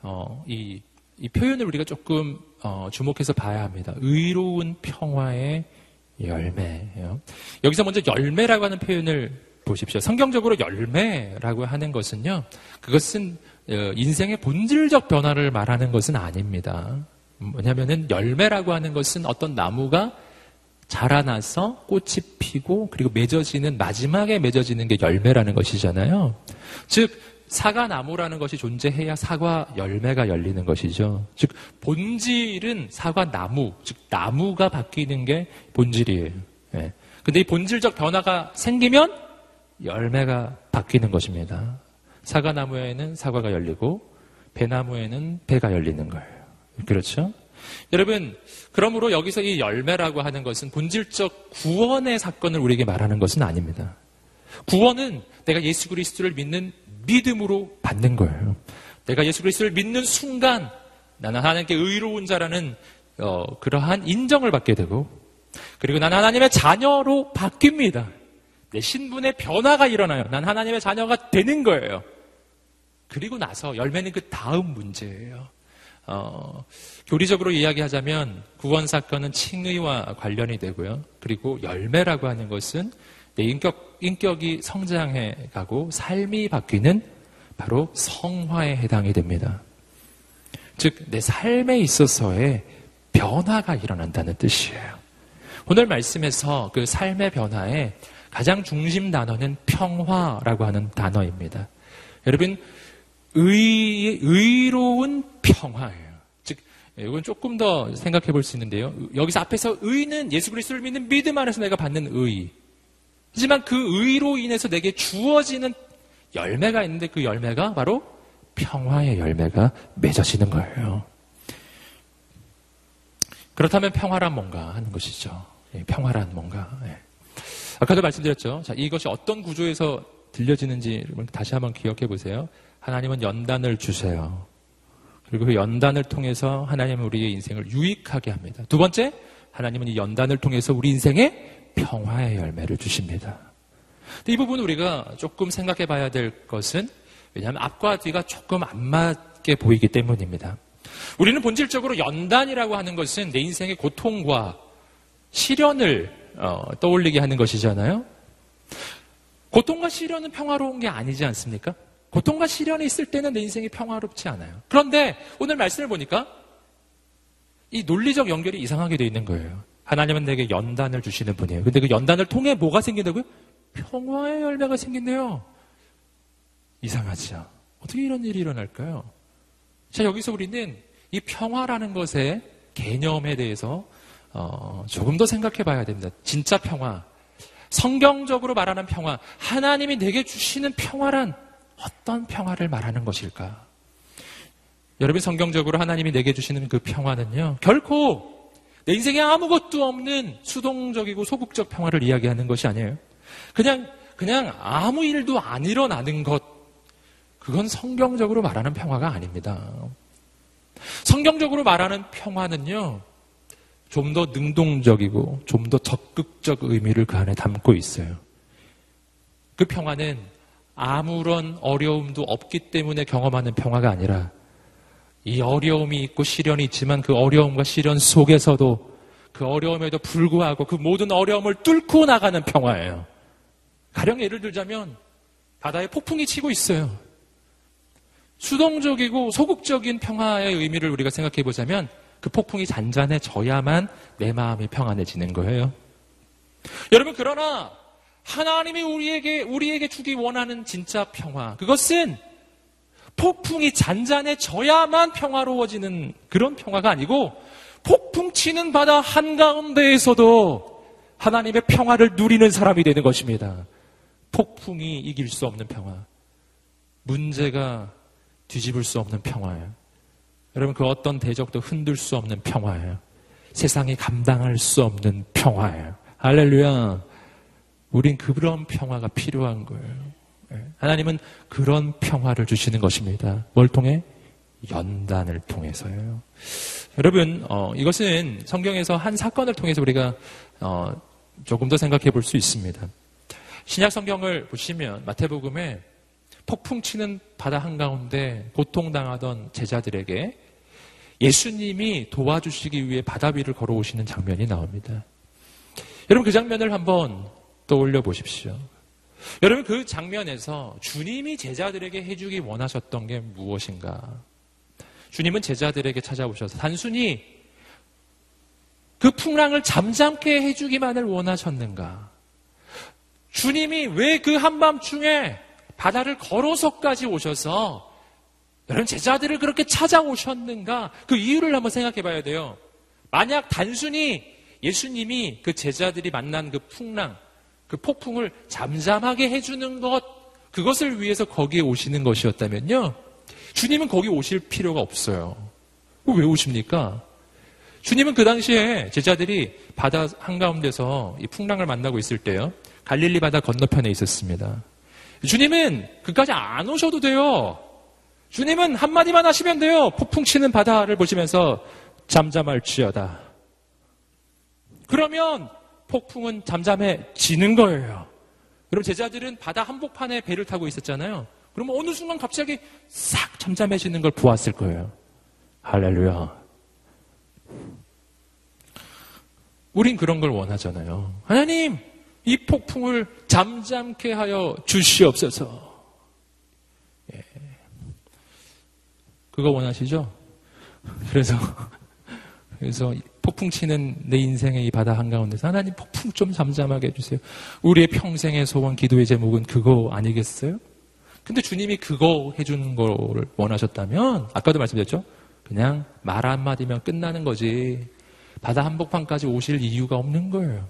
어, 이, 이 표현을 우리가 조금, 어, 주목해서 봐야 합니다. 의로운 평화의 열매예요. 여기서 먼저 열매라고 하는 표현을 보십시오. 성경적으로 열매라고 하는 것은요, 그것은 어, 인생의 본질적 변화를 말하는 것은 아닙니다. 뭐냐면은 열매라고 하는 것은 어떤 나무가 자라나서 꽃이 피고 그리고 맺어지는 마지막에 맺어지는 게 열매라는 것이잖아요. 즉 사과 나무라는 것이 존재해야 사과 열매가 열리는 것이죠. 즉 본질은 사과 나무, 즉 나무가 바뀌는 게 본질이에요. 예. 근데 이 본질적 변화가 생기면 열매가 바뀌는 것입니다. 사과나무에는 사과가 열리고 배나무에는 배가 열리는 거예요. 그렇죠? 여러분, 그러므로 여기서 이 열매라고 하는 것은 본질적 구원의 사건을 우리에게 말하는 것은 아닙니다. 구원은 내가 예수 그리스도를 믿는 믿음으로 받는 거예요. 내가 예수 그리스도를 믿는 순간 나는 하나님께 의로운 자라는 어, 그러한 인정을 받게 되고 그리고 나는 하나님의 자녀로 바뀝니다. 내 신분의 변화가 일어나요. 난 하나님의 자녀가 되는 거예요. 그리고 나서 열매는 그 다음 문제예요. 어, 교리적으로 이야기하자면 구원 사건은 칭의와 관련이 되고요. 그리고 열매라고 하는 것은 내 인격, 인격이 성장해 가고 삶이 바뀌는 바로 성화에 해당이 됩니다. 즉, 내 삶에 있어서의 변화가 일어난다는 뜻이에요. 오늘 말씀에서 그 삶의 변화에 가장 중심 단어는 평화라고 하는 단어입니다. 여러분, 의, 의로운 평화예요. 즉, 이건 조금 더 생각해 볼 수 있는데요. 여기서 앞에서 의는 예수 그리스도를 믿는 믿음 안에서 내가 받는 의. 하지만 그 의로 인해서 내게 주어지는 열매가 있는데 그 열매가 바로 평화의 열매가 맺어지는 거예요. 그렇다면 평화란 뭔가 하는 것이죠. 예, 평화란 뭔가. 예. 아까도 말씀드렸죠. 자, 이것이 어떤 구조에서 들려지는지 다시 한번 기억해 보세요. 하나님은 연단을 주세요. 그리고 그 연단을 통해서 하나님은 우리의 인생을 유익하게 합니다. 두 번째, 하나님은 이 연단을 통해서 우리 인생에 평화의 열매를 주십니다. 이 부분 우리가 조금 생각해 봐야 될 것은 왜냐하면 앞과 뒤가 조금 안 맞게 보이기 때문입니다. 우리는 본질적으로 연단이라고 하는 것은 내 인생의 고통과 시련을 어, 떠올리게 하는 것이잖아요. 고통과 시련은 평화로운 게 아니지 않습니까? 고통과 시련이 있을 때는 내 인생이 평화롭지 않아요. 그런데 오늘 말씀을 보니까 이 논리적 연결이 이상하게 돼 있는 거예요. 하나님은 내게 연단을 주시는 분이에요. 근데 그 연단을 통해 뭐가 생긴다고요? 평화의 열매가 생긴대요. 이상하죠. 어떻게 이런 일이 일어날까요? 자, 여기서 우리는 이 평화라는 것의 개념에 대해서 어, 조금 더 생각해 봐야 됩니다. 진짜 평화. 성경적으로 말하는 평화. 하나님이 내게 주시는 평화란 어떤 평화를 말하는 것일까? 여러분 성경적으로 하나님이 내게 주시는 그 평화는요. 결코 내 인생에 아무것도 없는 수동적이고 소극적 평화를 이야기하는 것이 아니에요. 그냥 그냥 아무 일도 안 일어나는 것. 그건 성경적으로 말하는 평화가 아닙니다. 성경적으로 말하는 평화는요. 좀 더 능동적이고 좀 더 적극적 의미를 그 안에 담고 있어요. 그 평화는 아무런 어려움도 없기 때문에 경험하는 평화가 아니라 이 어려움이 있고 시련이 있지만 그 어려움과 시련 속에서도 그 어려움에도 불구하고 그 모든 어려움을 뚫고 나가는 평화예요. 가령 예를 들자면 바다에 폭풍이 치고 있어요. 수동적이고 소극적인 평화의 의미를 우리가 생각해 보자면 그 폭풍이 잔잔해져야만 내 마음이 평안해지는 거예요. 여러분 그러나 하나님이 우리에게 우리에게 주기 원하는 진짜 평화 그것은 폭풍이 잔잔해져야만 평화로워지는 그런 평화가 아니고 폭풍 치는 바다 한가운데에서도 하나님의 평화를 누리는 사람이 되는 것입니다. 폭풍이 이길 수 없는 평화. 문제가 뒤집을 수 없는 평화예요. 여러분 그 어떤 대적도 흔들 수 없는 평화예요. 세상이 감당할 수 없는 평화예요. 할렐루야. 우린 그런 평화가 필요한 거예요. 예. 하나님은 그런 평화를 주시는 것입니다. 뭘 통해? 연단을 통해서요. 여러분, 어, 이것은 성경에서 한 사건을 통해서 우리가 어, 조금 더 생각해 볼 수 있습니다. 신약 성경을 보시면 마태복음에 폭풍 치는 바다 한가운데 고통당하던 제자들에게 예수님이 도와주시기 위해 바다 위를 걸어오시는 장면이 나옵니다. 여러분 그 장면을 한번 떠올려 보십시오. 여러분 그 장면에서 주님이 제자들에게 해주기 원하셨던 게 무엇인가? 주님은 제자들에게 찾아오셔서 단순히 그 풍랑을 잠잠케 해주기만을 원하셨는가? 주님이 왜 그 한밤중에 바다를 걸어서까지 오셔서 여러분 제자들을 그렇게 찾아오셨는가? 그 이유를 한번 생각해 봐야 돼요. 만약 단순히 예수님이 그 제자들이 만난 그 풍랑, 그 폭풍을 잠잠하게 해주는 것, 그것을 위해서 거기에 오시는 것이었다면요. 주님은 거기 오실 필요가 없어요. 왜 오십니까? 주님은 그 당시에 제자들이 바다 한가운데서 이 풍랑을 만나고 있을 때요. 갈릴리 바다 건너편에 있었습니다. 주님은 그까지 안 오셔도 돼요. 주님은 한마디만 하시면 돼요. 폭풍 치는 바다를 보시면서 잠잠할지어다. 그러면 폭풍은 잠잠해지는 거예요. 그럼 제자들은 바다 한복판에 배를 타고 있었잖아요. 그러면 어느 순간 갑자기 싹 잠잠해지는 걸 보았을 거예요. 할렐루야. 우린 그런 걸 원하잖아요. 하나님, 이 폭풍을 잠잠케 하여 주시옵소서. 예. 그거 원하시죠? 그래서, 그래서 폭풍 치는 내 인생의 이 바다 한가운데서 하나님 폭풍 좀 잠잠하게 해주세요. 우리의 평생의 소원, 기도의 제목은 그거 아니겠어요? 근데 주님이 그거 해주는 거를 원하셨다면, 아까도 말씀드렸죠? 그냥 말 한마디면 끝나는 거지. 바다 한복판까지 오실 이유가 없는 거예요.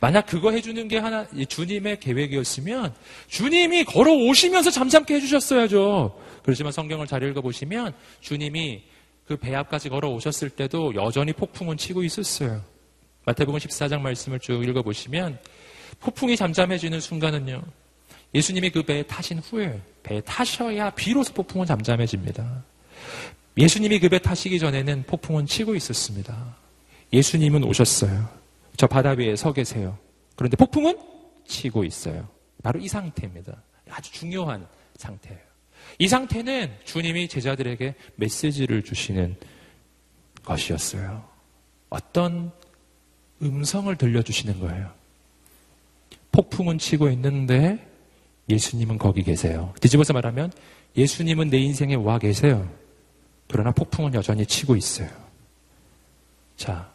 만약 그거 해주는 게 하나, 주님의 계획이었으면, 주님이 걸어오시면서 잠잠게 해주셨어야죠. 그렇지만 성경을 잘 읽어보시면, 주님이 그 배 앞까지 걸어오셨을 때도 여전히 폭풍은 치고 있었어요. 마태복음 14장 말씀을 쭉 읽어보시면, 폭풍이 잠잠해지는 순간은요, 예수님이 그 배에 타신 후에 배에 타셔야 비로소 폭풍은 잠잠해집니다. 예수님이 그 배 타시기 전에는 폭풍은 치고 있었습니다. 예수님은 오셨어요. 저 바다 위에 서 계세요. 그런데 폭풍은 치고 있어요. 바로 이 상태입니다. 아주 중요한 상태예요. 이 상태는 주님이 제자들에게 메시지를 주시는 것이었어요. 어떤 음성을 들려주시는 거예요. 폭풍은 치고 있는데 예수님은 거기 계세요. 뒤집어서 말하면 예수님은 내 인생에 와 계세요. 그러나 폭풍은 여전히 치고 있어요. 자,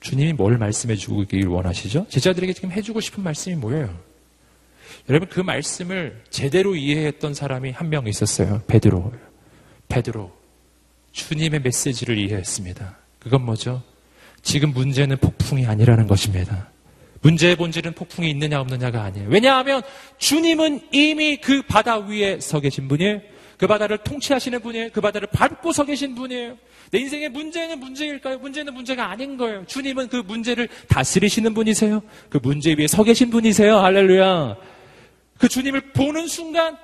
주님이 뭘 말씀해 주길 원하시죠? 제자들에게 지금 해주고 싶은 말씀이 뭐예요? 여러분 그 말씀을 제대로 이해했던 사람이 한 명 있었어요. 베드로. 베드로. 주님의 메시지를 이해했습니다. 그건 뭐죠? 지금 문제는 폭풍이 아니라는 것입니다. 문제의 본질은 폭풍이 있느냐 없느냐가 아니에요. 왜냐하면 주님은 이미 그 바다 위에 서 계신 분이에요. 그 바다를 통치하시는 분이에요. 그 바다를 밟고 서 계신 분이에요. 내 인생의 문제는 문제일까요? 문제는 문제가 아닌 거예요. 주님은 그 문제를 다스리시는 분이세요. 그 문제 위에 서 계신 분이세요. 할렐루야. 그 주님을 보는 순간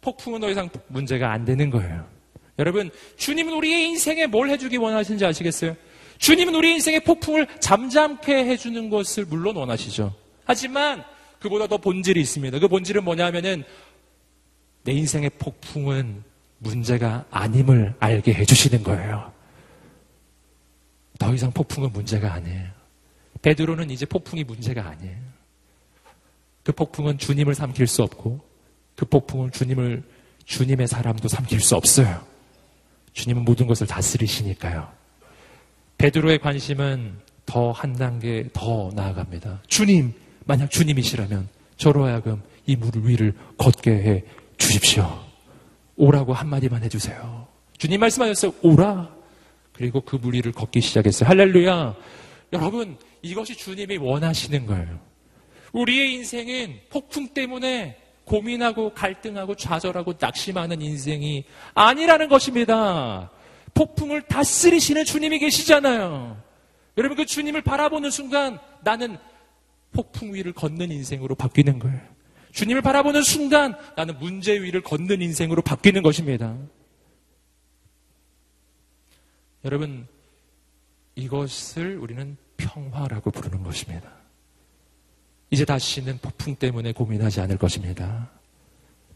폭풍은 더 이상 문제가 안 되는 거예요. 여러분, 주님은 우리의 인생에 뭘 해주기 원하시는지 아시겠어요? 주님은 우리 인생의 폭풍을 잠잠케 해주는 것을 물론 원하시죠. 하지만 그보다 더 본질이 있습니다. 그 본질은 뭐냐면은 내 인생의 폭풍은 문제가 아님을 알게 해주시는 거예요. 더 이상 폭풍은 문제가 아니에요. 베드로는 이제 폭풍이 문제가 아니에요. 그 폭풍은 주님을 삼킬 수 없고 그 폭풍은 주님을 주님의 사람도 삼킬 수 없어요. 주님은 모든 것을 다스리시니까요. 베드로의 관심은 더 한 단계 더 나아갑니다. 주님, 만약 주님이시라면 저로 하여금 이 물 위를 걷게 해 주십시오. 오라고 한마디만 해주세요. 주님 말씀하셨어요. 오라. 그리고 그물 위를 걷기 시작했어요. 할렐루야. 여러분, 이것이 주님이 원하시는 거예요. 우리의 인생은 폭풍 때문에 고민하고 갈등하고 좌절하고 낙심하는 인생이 아니라는 것입니다. 폭풍을 다스리시는 주님이 계시잖아요. 여러분 그 주님을 바라보는 순간 나는 폭풍 위를 걷는 인생으로 바뀌는 거예요. 주님을 바라보는 순간 나는 문제 위를 걷는 인생으로 바뀌는 것입니다. 여러분, 이것을 우리는 평화라고 부르는 것입니다. 이제 다시는 폭풍 때문에 고민하지 않을 것입니다.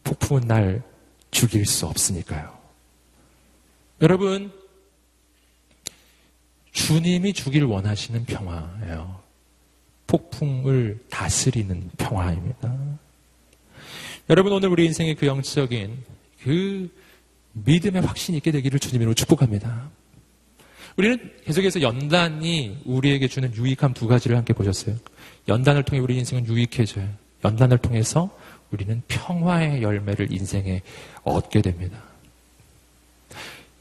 폭풍은 날 죽일 수 없으니까요. 여러분, 주님이 주길 원하시는 평화예요. 폭풍을 다스리는 평화입니다. 여러분, 오늘 우리 인생의 그 영적인 그 믿음의 확신이 있게 되기를 주님으로 축복합니다. 우리는 계속해서 연단이 우리에게 주는 유익함 두 가지를 함께 보셨어요. 연단을 통해 우리 인생은 유익해져요. 연단을 통해서 우리는 평화의 열매를 인생에 얻게 됩니다.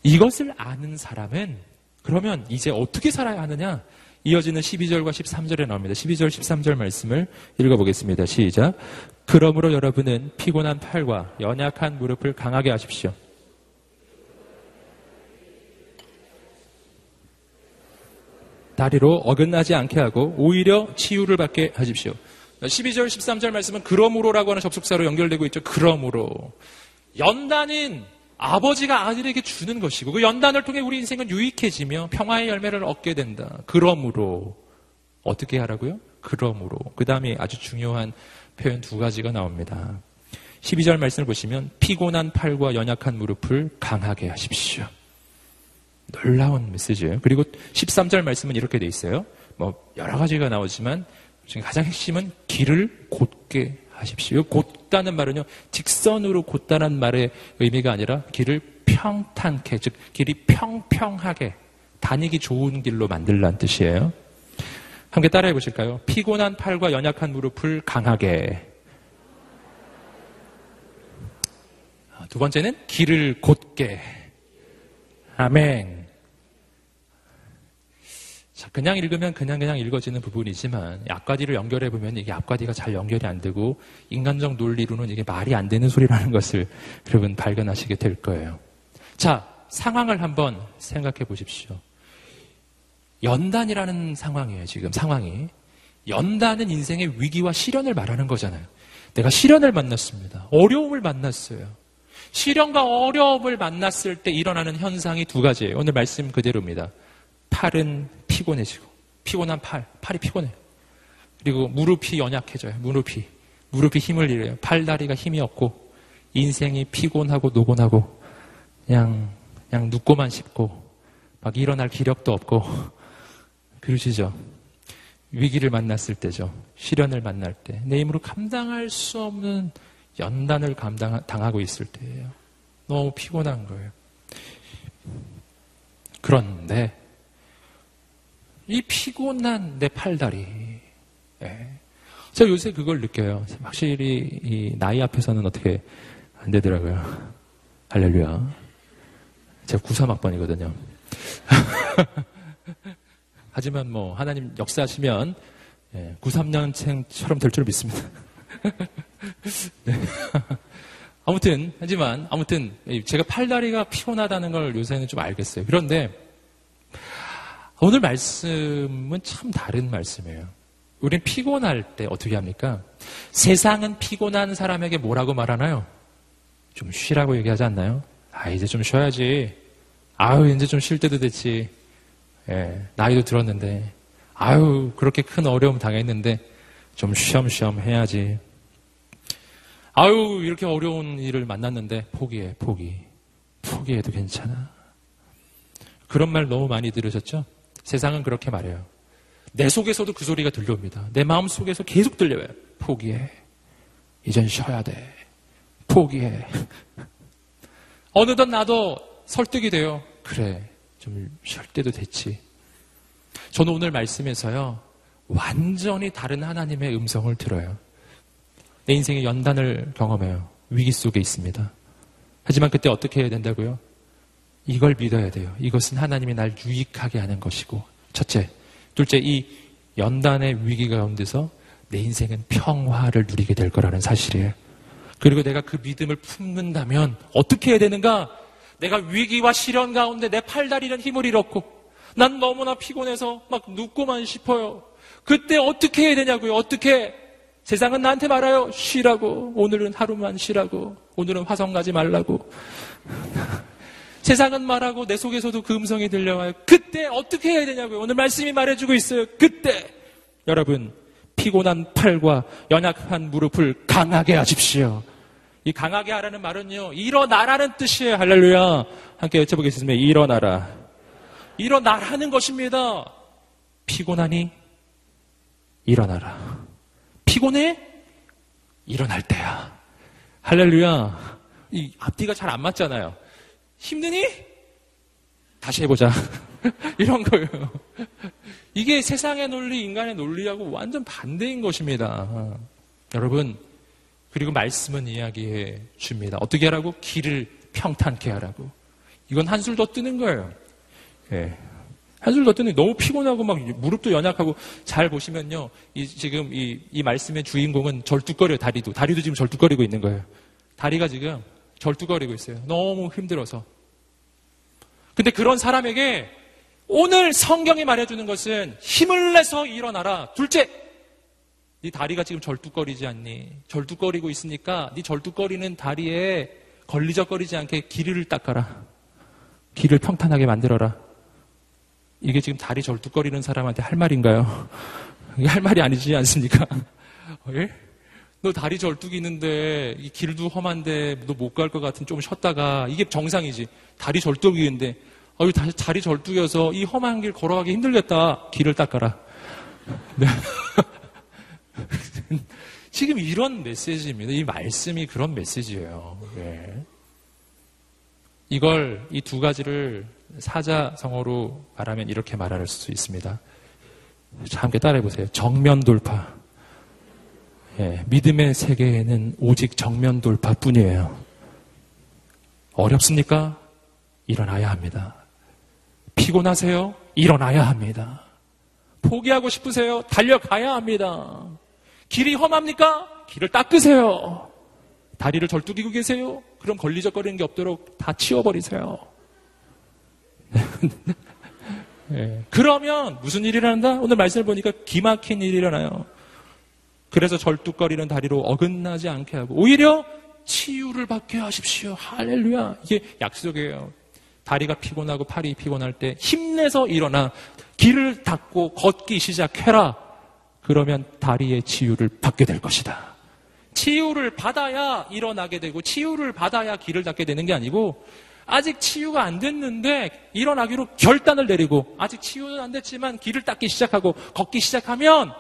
이것을 아는 사람은 그러면 이제 어떻게 살아야 하느냐? 이어지는 12절과 13절에 나옵니다. 12절, 13절 말씀을 읽어보겠습니다. 시작. 그러므로 여러분은 피곤한 팔과 연약한 무릎을 강하게 하십시오. 다리로 어긋나지 않게 하고 오히려 치유를 받게 하십시오. 12절, 13절 말씀은 그러므로라고 하는 접속사로 연결되고 있죠. 그러므로. 연단은 아버지가 아들에게 주는 것이고 그 연단을 통해 우리 인생은 유익해지며 평화의 열매를 얻게 된다. 그러므로. 어떻게 하라고요? 그러므로. 그 다음에 아주 중요한 표현 두 가지가 나옵니다. 12절 말씀을 보시면 피곤한 팔과 연약한 무릎을 강하게 하십시오. 놀라운 메시지예요. 그리고 13절 말씀은 이렇게 돼 있어요. 뭐 여러 가지가 나오지만 지금 가장 핵심은 길을 곧게 하십시오. 곧다는 말은요, 직선으로 곧다는 말의 의미가 아니라 길을 평탄케, 즉 길이 평평하게 다니기 좋은 길로 만들라는 뜻이에요. 함께 따라해 보실까요? 피곤한 팔과 연약한 무릎을 강하게. 두 번째는 길을 곧게. 아멘. 자, 그냥 읽으면 그냥 그냥 읽어지는 부분이지만 앞과디를 연결해 보면 이게 앞과디가 잘 연결이 안 되고 인간적 논리로는 이게 말이 안 되는 소리라는 것을 여러분 발견하시게 될 거예요. 자, 상황을 한번 생각해 보십시오. 연단이라는 상황이에요, 지금 상황이. 연단은 인생의 위기와 시련을 말하는 거잖아요. 내가 시련을 만났습니다. 어려움을 만났어요. 시련과 어려움을 만났을 때 일어나는 현상이 두 가지예요. 오늘 말씀 그대로입니다. 팔은 피곤해지고, 피곤한 팔, 팔이 피곤해요. 그리고 무릎이 연약해져요. 무릎이. 무릎이 힘을 잃어요. 팔다리가 힘이 없고, 인생이 피곤하고 노곤하고, 그냥, 그냥 눕고만 싶고, 막 일어날 기력도 없고, 그러시죠. 위기를 만났을 때죠. 시련을 만날 때. 내 힘으로 감당할 수 없는 연단을 감당, 당하고 있을 때예요. 너무 피곤한 거예요. 그런데 이 피곤한 내 팔다리. 예. 제가 요새 그걸 느껴요. 확실히 이 나이 앞에서는 어떻게 안 되더라고요. 할렐루야. 제가 93학번이거든요. 하지만 뭐 하나님 역사하시면 예, 93년생처럼 될 줄 믿습니다. 네. 아무튼 하지만 아무튼 제가 팔다리가 피곤하다는 걸 요새는 좀 알겠어요. 그런데 오늘 말씀은 참 다른 말씀이에요. 우린 피곤할 때 어떻게 합니까? 세상은 피곤한 사람에게 뭐라고 말하나요? 좀 쉬라고 얘기하지 않나요? 아, 이제 좀 쉬어야지. 아유, 이제 좀 쉴 때도 됐지. 예, 나이도 들었는데. 아유, 그렇게 큰 어려움 당했는데 좀 쉬엄쉬엄 해야지. 아유, 이렇게 어려운 일을 만났는데 포기해, 포기. 포기해도 괜찮아. 그런 말 너무 많이 들으셨죠? 세상은 그렇게 말해요. 내 속에서도 그 소리가 들려옵니다. 내 마음 속에서 계속 들려요. 포기해. 이젠 쉬어야 돼. 포기해. 어느덧 나도 설득이 돼요. 그래. 좀 쉴 때도 됐지. 저는 오늘 말씀에서요. 완전히 다른 하나님의 음성을 들어요. 내 인생의 연단을 경험해요. 위기 속에 있습니다. 하지만 그때 어떻게 해야 된다고요? 이걸 믿어야 돼요. 이것은 하나님이 날 유익하게 하는 것이고. 첫째. 둘째, 이 연단의 위기 가운데서 내 인생은 평화를 누리게 될 거라는 사실이에요. 그리고 내가 그 믿음을 품는다면 어떻게 해야 되는가? 내가 위기와 시련 가운데 내 팔다리는 힘을 잃었고 난 너무나 피곤해서 막 눕고만 싶어요. 그때 어떻게 해야 되냐고요? 어떻게? 세상은 나한테 말아요. 쉬라고. 오늘은 하루만 쉬라고. 오늘은 화성 가지 말라고. 세상은 말하고 내 속에서도 그 음성이 들려와요. 그때 어떻게 해야 되냐고요. 오늘 말씀이 말해주고 있어요. 그때 여러분 피곤한 팔과 연약한 무릎을 강하게 하십시오. 이 강하게 하라는 말은요. 일어나라는 뜻이에요. 할렐루야. 함께 외쳐보겠습니다. 일어나라. 일어나라는 것입니다. 피곤하니 일어나라. 피곤해? 일어날 때야. 할렐루야. 이 앞뒤가 잘 안 맞잖아요. 힘드니? 다시 해보자. 이런 거예요. 이게 세상의 논리, 인간의 논리하고 완전 반대인 것입니다. 여러분, 그리고 말씀은 이야기해 줍니다. 어떻게 하라고? 길을 평탄케 하라고. 이건 한술 더 뜨는 거예요. 예. 한술 더 뜨는 너무 피곤하고 막 무릎도 연약하고 잘 보시면요. 이, 지금 이, 이 말씀의 주인공은 절뚝거려요, 다리도. 다리도 지금 절뚝거리고 있는 거예요. 다리가 지금 절뚝거리고 있어요. 너무 힘들어서. 근데 그런 사람에게 오늘 성경이 말해주는 것은 힘을 내서 일어나라. 둘째, 네 다리가 지금 절뚝거리지 않니? 절뚝거리고 있으니까 네 절뚝거리는 다리에 걸리적거리지 않게 길을 닦아라. 길을 평탄하게 만들어라. 이게 지금 다리 절뚝거리는 사람한테 할 말인가요? 이게 할 말이 아니지 않습니까? 예? 너 다리 절뚝이 있는데 이 길도 험한데 너 못 갈 것 같은 좀 쉬었다가 이게 정상이지. 다리 절뚝이인데 어유 다리 절뚝여서 이 험한 길 걸어가기 힘들겠다. 길을 닦아라. 네. 지금 이런 메시지입니다. 이 말씀이 그런 메시지예요. 네. 이걸 이 두 가지를 사자성어로 말하면 이렇게 말할 수 있습니다. 자, 함께 따라해 보세요. 정면 돌파. 예, 믿음의 세계에는 오직 정면 돌파뿐이에요. 어렵습니까? 일어나야 합니다. 피곤하세요? 일어나야 합니다. 포기하고 싶으세요? 달려가야 합니다. 길이 험합니까? 길을 닦으세요. 다리를 절뚝이고 계세요? 그럼 걸리적거리는 게 없도록 다 치워버리세요. 네. 그러면 무슨 일이 일어난다? 오늘 말씀을 보니까 기막힌 일이 일어나요. 그래서 절뚝거리는 다리로 어긋나지 않게 하고 오히려 치유를 받게 하십시오. 할렐루야. 이게 약속이에요. 다리가 피곤하고 팔이 피곤할 때 힘내서 일어나 길을 닦고 걷기 시작해라. 그러면 다리의 치유를 받게 될 것이다. 치유를 받아야 일어나게 되고 치유를 받아야 길을 닦게 되는 게 아니고 아직 치유가 안 됐는데 일어나기로 결단을 내리고 아직 치유는 안 됐지만 길을 닦기 시작하고 걷기 시작하면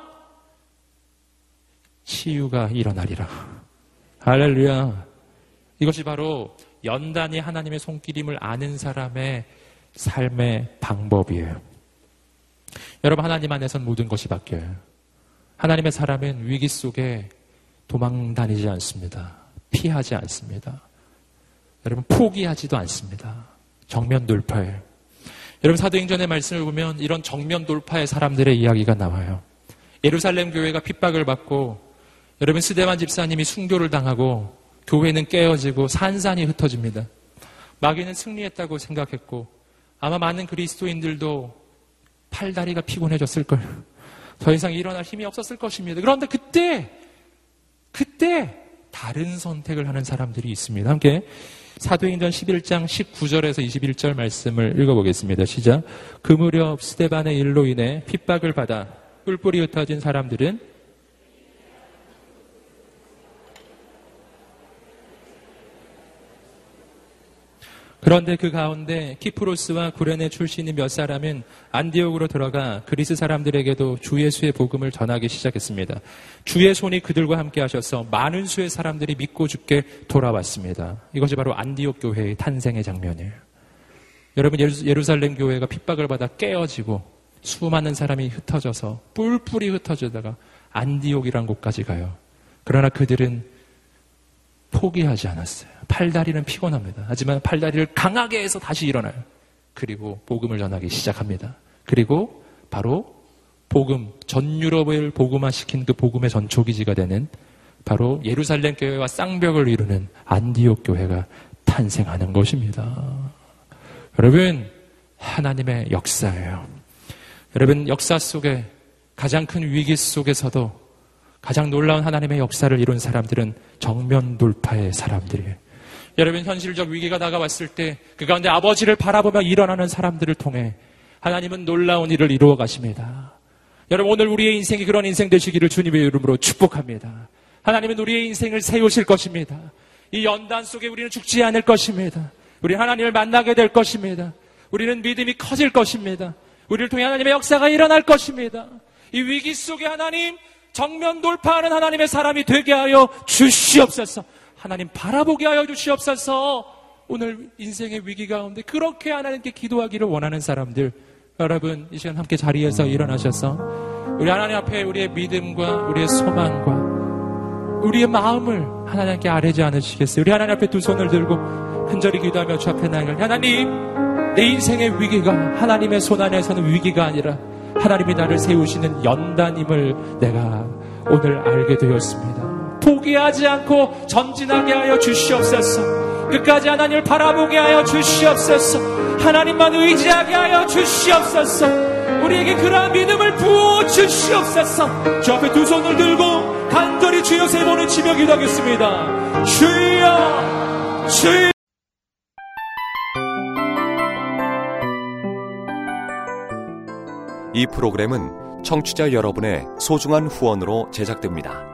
치유가 일어나리라. 할렐루야. 이것이 바로 연단이 하나님의 손길임을 아는 사람의 삶의 방법이에요. 여러분, 하나님 안에선 모든 것이 바뀌어요. 하나님의 사람은 위기 속에 도망 다니지 않습니다. 피하지 않습니다. 여러분, 포기하지도 않습니다. 정면 돌파예요. 여러분, 사도행전의 말씀을 보면 이런 정면 돌파의 사람들의 이야기가 나와요. 예루살렘 교회가 핍박을 받고 여러분, 스데반 집사님이 순교를 당하고 교회는 깨어지고 산산이 흩어집니다. 마귀는 승리했다고 생각했고 아마 많은 그리스도인들도 팔다리가 피곤해졌을 걸. 더 이상 일어날 힘이 없었을 것입니다. 그런데 그때 그때 다른 선택을 하는 사람들이 있습니다. 함께 사도행전 11장 19절에서 21절 말씀을 읽어보겠습니다. 시작. 그 무렵 스테반의 일로 인해 핍박을 받아 뿔뿔이 흩어진 사람들은 그런데 그 가운데 키프로스와 구레네 출신인 몇 사람은 안디옥으로 들어가 그리스 사람들에게도 주 예수의 복음을 전하기 시작했습니다. 주의 손이 그들과 함께 하셔서 많은 수의 사람들이 믿고 죽게 돌아왔습니다. 이것이 바로 안디옥 교회의 탄생의 장면이에요. 여러분 예루살렘 교회가 핍박을 받아 깨어지고 수많은 사람이 흩어져서 뿔뿔이 흩어지다가 안디옥이란 곳까지 가요. 그러나 그들은 포기하지 않았어요. 팔다리는 피곤합니다. 하지만 팔다리를 강하게 해서 다시 일어나요. 그리고 복음을 전하기 시작합니다. 그리고 바로 복음, 전 유럽을 복음화시킨 그 복음의 전초기지가 되는 바로 예루살렘 교회와 쌍벽을 이루는 안디옥 교회가 탄생하는 것입니다. 여러분, 하나님의 역사예요. 여러분, 역사 속에 가장 큰 위기 속에서도 가장 놀라운 하나님의 역사를 이룬 사람들은 정면 돌파의 사람들이에요. 여러분, 현실적 위기가 다가왔을 때 그 가운데 아버지를 바라보며 일어나는 사람들을 통해 하나님은 놀라운 일을 이루어 가십니다. 여러분, 오늘 우리의 인생이 그런 인생 되시기를 주님의 이름으로 축복합니다. 하나님은 우리의 인생을 세우실 것입니다. 이 연단 속에 우리는 죽지 않을 것입니다. 우리 하나님을 만나게 될 것입니다. 우리는 믿음이 커질 것입니다. 우리를 통해 하나님의 역사가 일어날 것입니다. 이 위기 속에 하나님 정면 돌파하는 하나님의 사람이 되게 하여 주시옵소서. 하나님 바라보게 하여 주시옵소서. 오늘 인생의 위기 가운데 그렇게 하나님께 기도하기를 원하는 사람들 여러분 이 시간 함께 자리에서 일어나셔서 우리 하나님 앞에 우리의 믿음과 우리의 소망과 우리의 마음을 하나님께 아뢰지 않으시겠어요? 우리 하나님 앞에 두 손을 들고 흔절히 기도하며 주 앞에 나아갈 하나님 내 인생의 위기가 하나님의 손 안에서는 위기가 아니라 하나님이 나를 세우시는 연단임을 내가 오늘 알게 되었습니다. 포기하지 않고 전진하게 하여 주시옵소서. 끝까지 하나님을 바라보게 하여 주시옵소서. 하나님만 의지하게 하여 주시옵소서. 우리에게 그러한 믿음을 부어 주시옵소서. 주 앞에 두 손을 들고 간절히 주여 세 번을 치며 기도하겠습니다. 주여, 주여. 이 프로그램은 청취자 여러분의 소중한 후원으로 제작됩니다.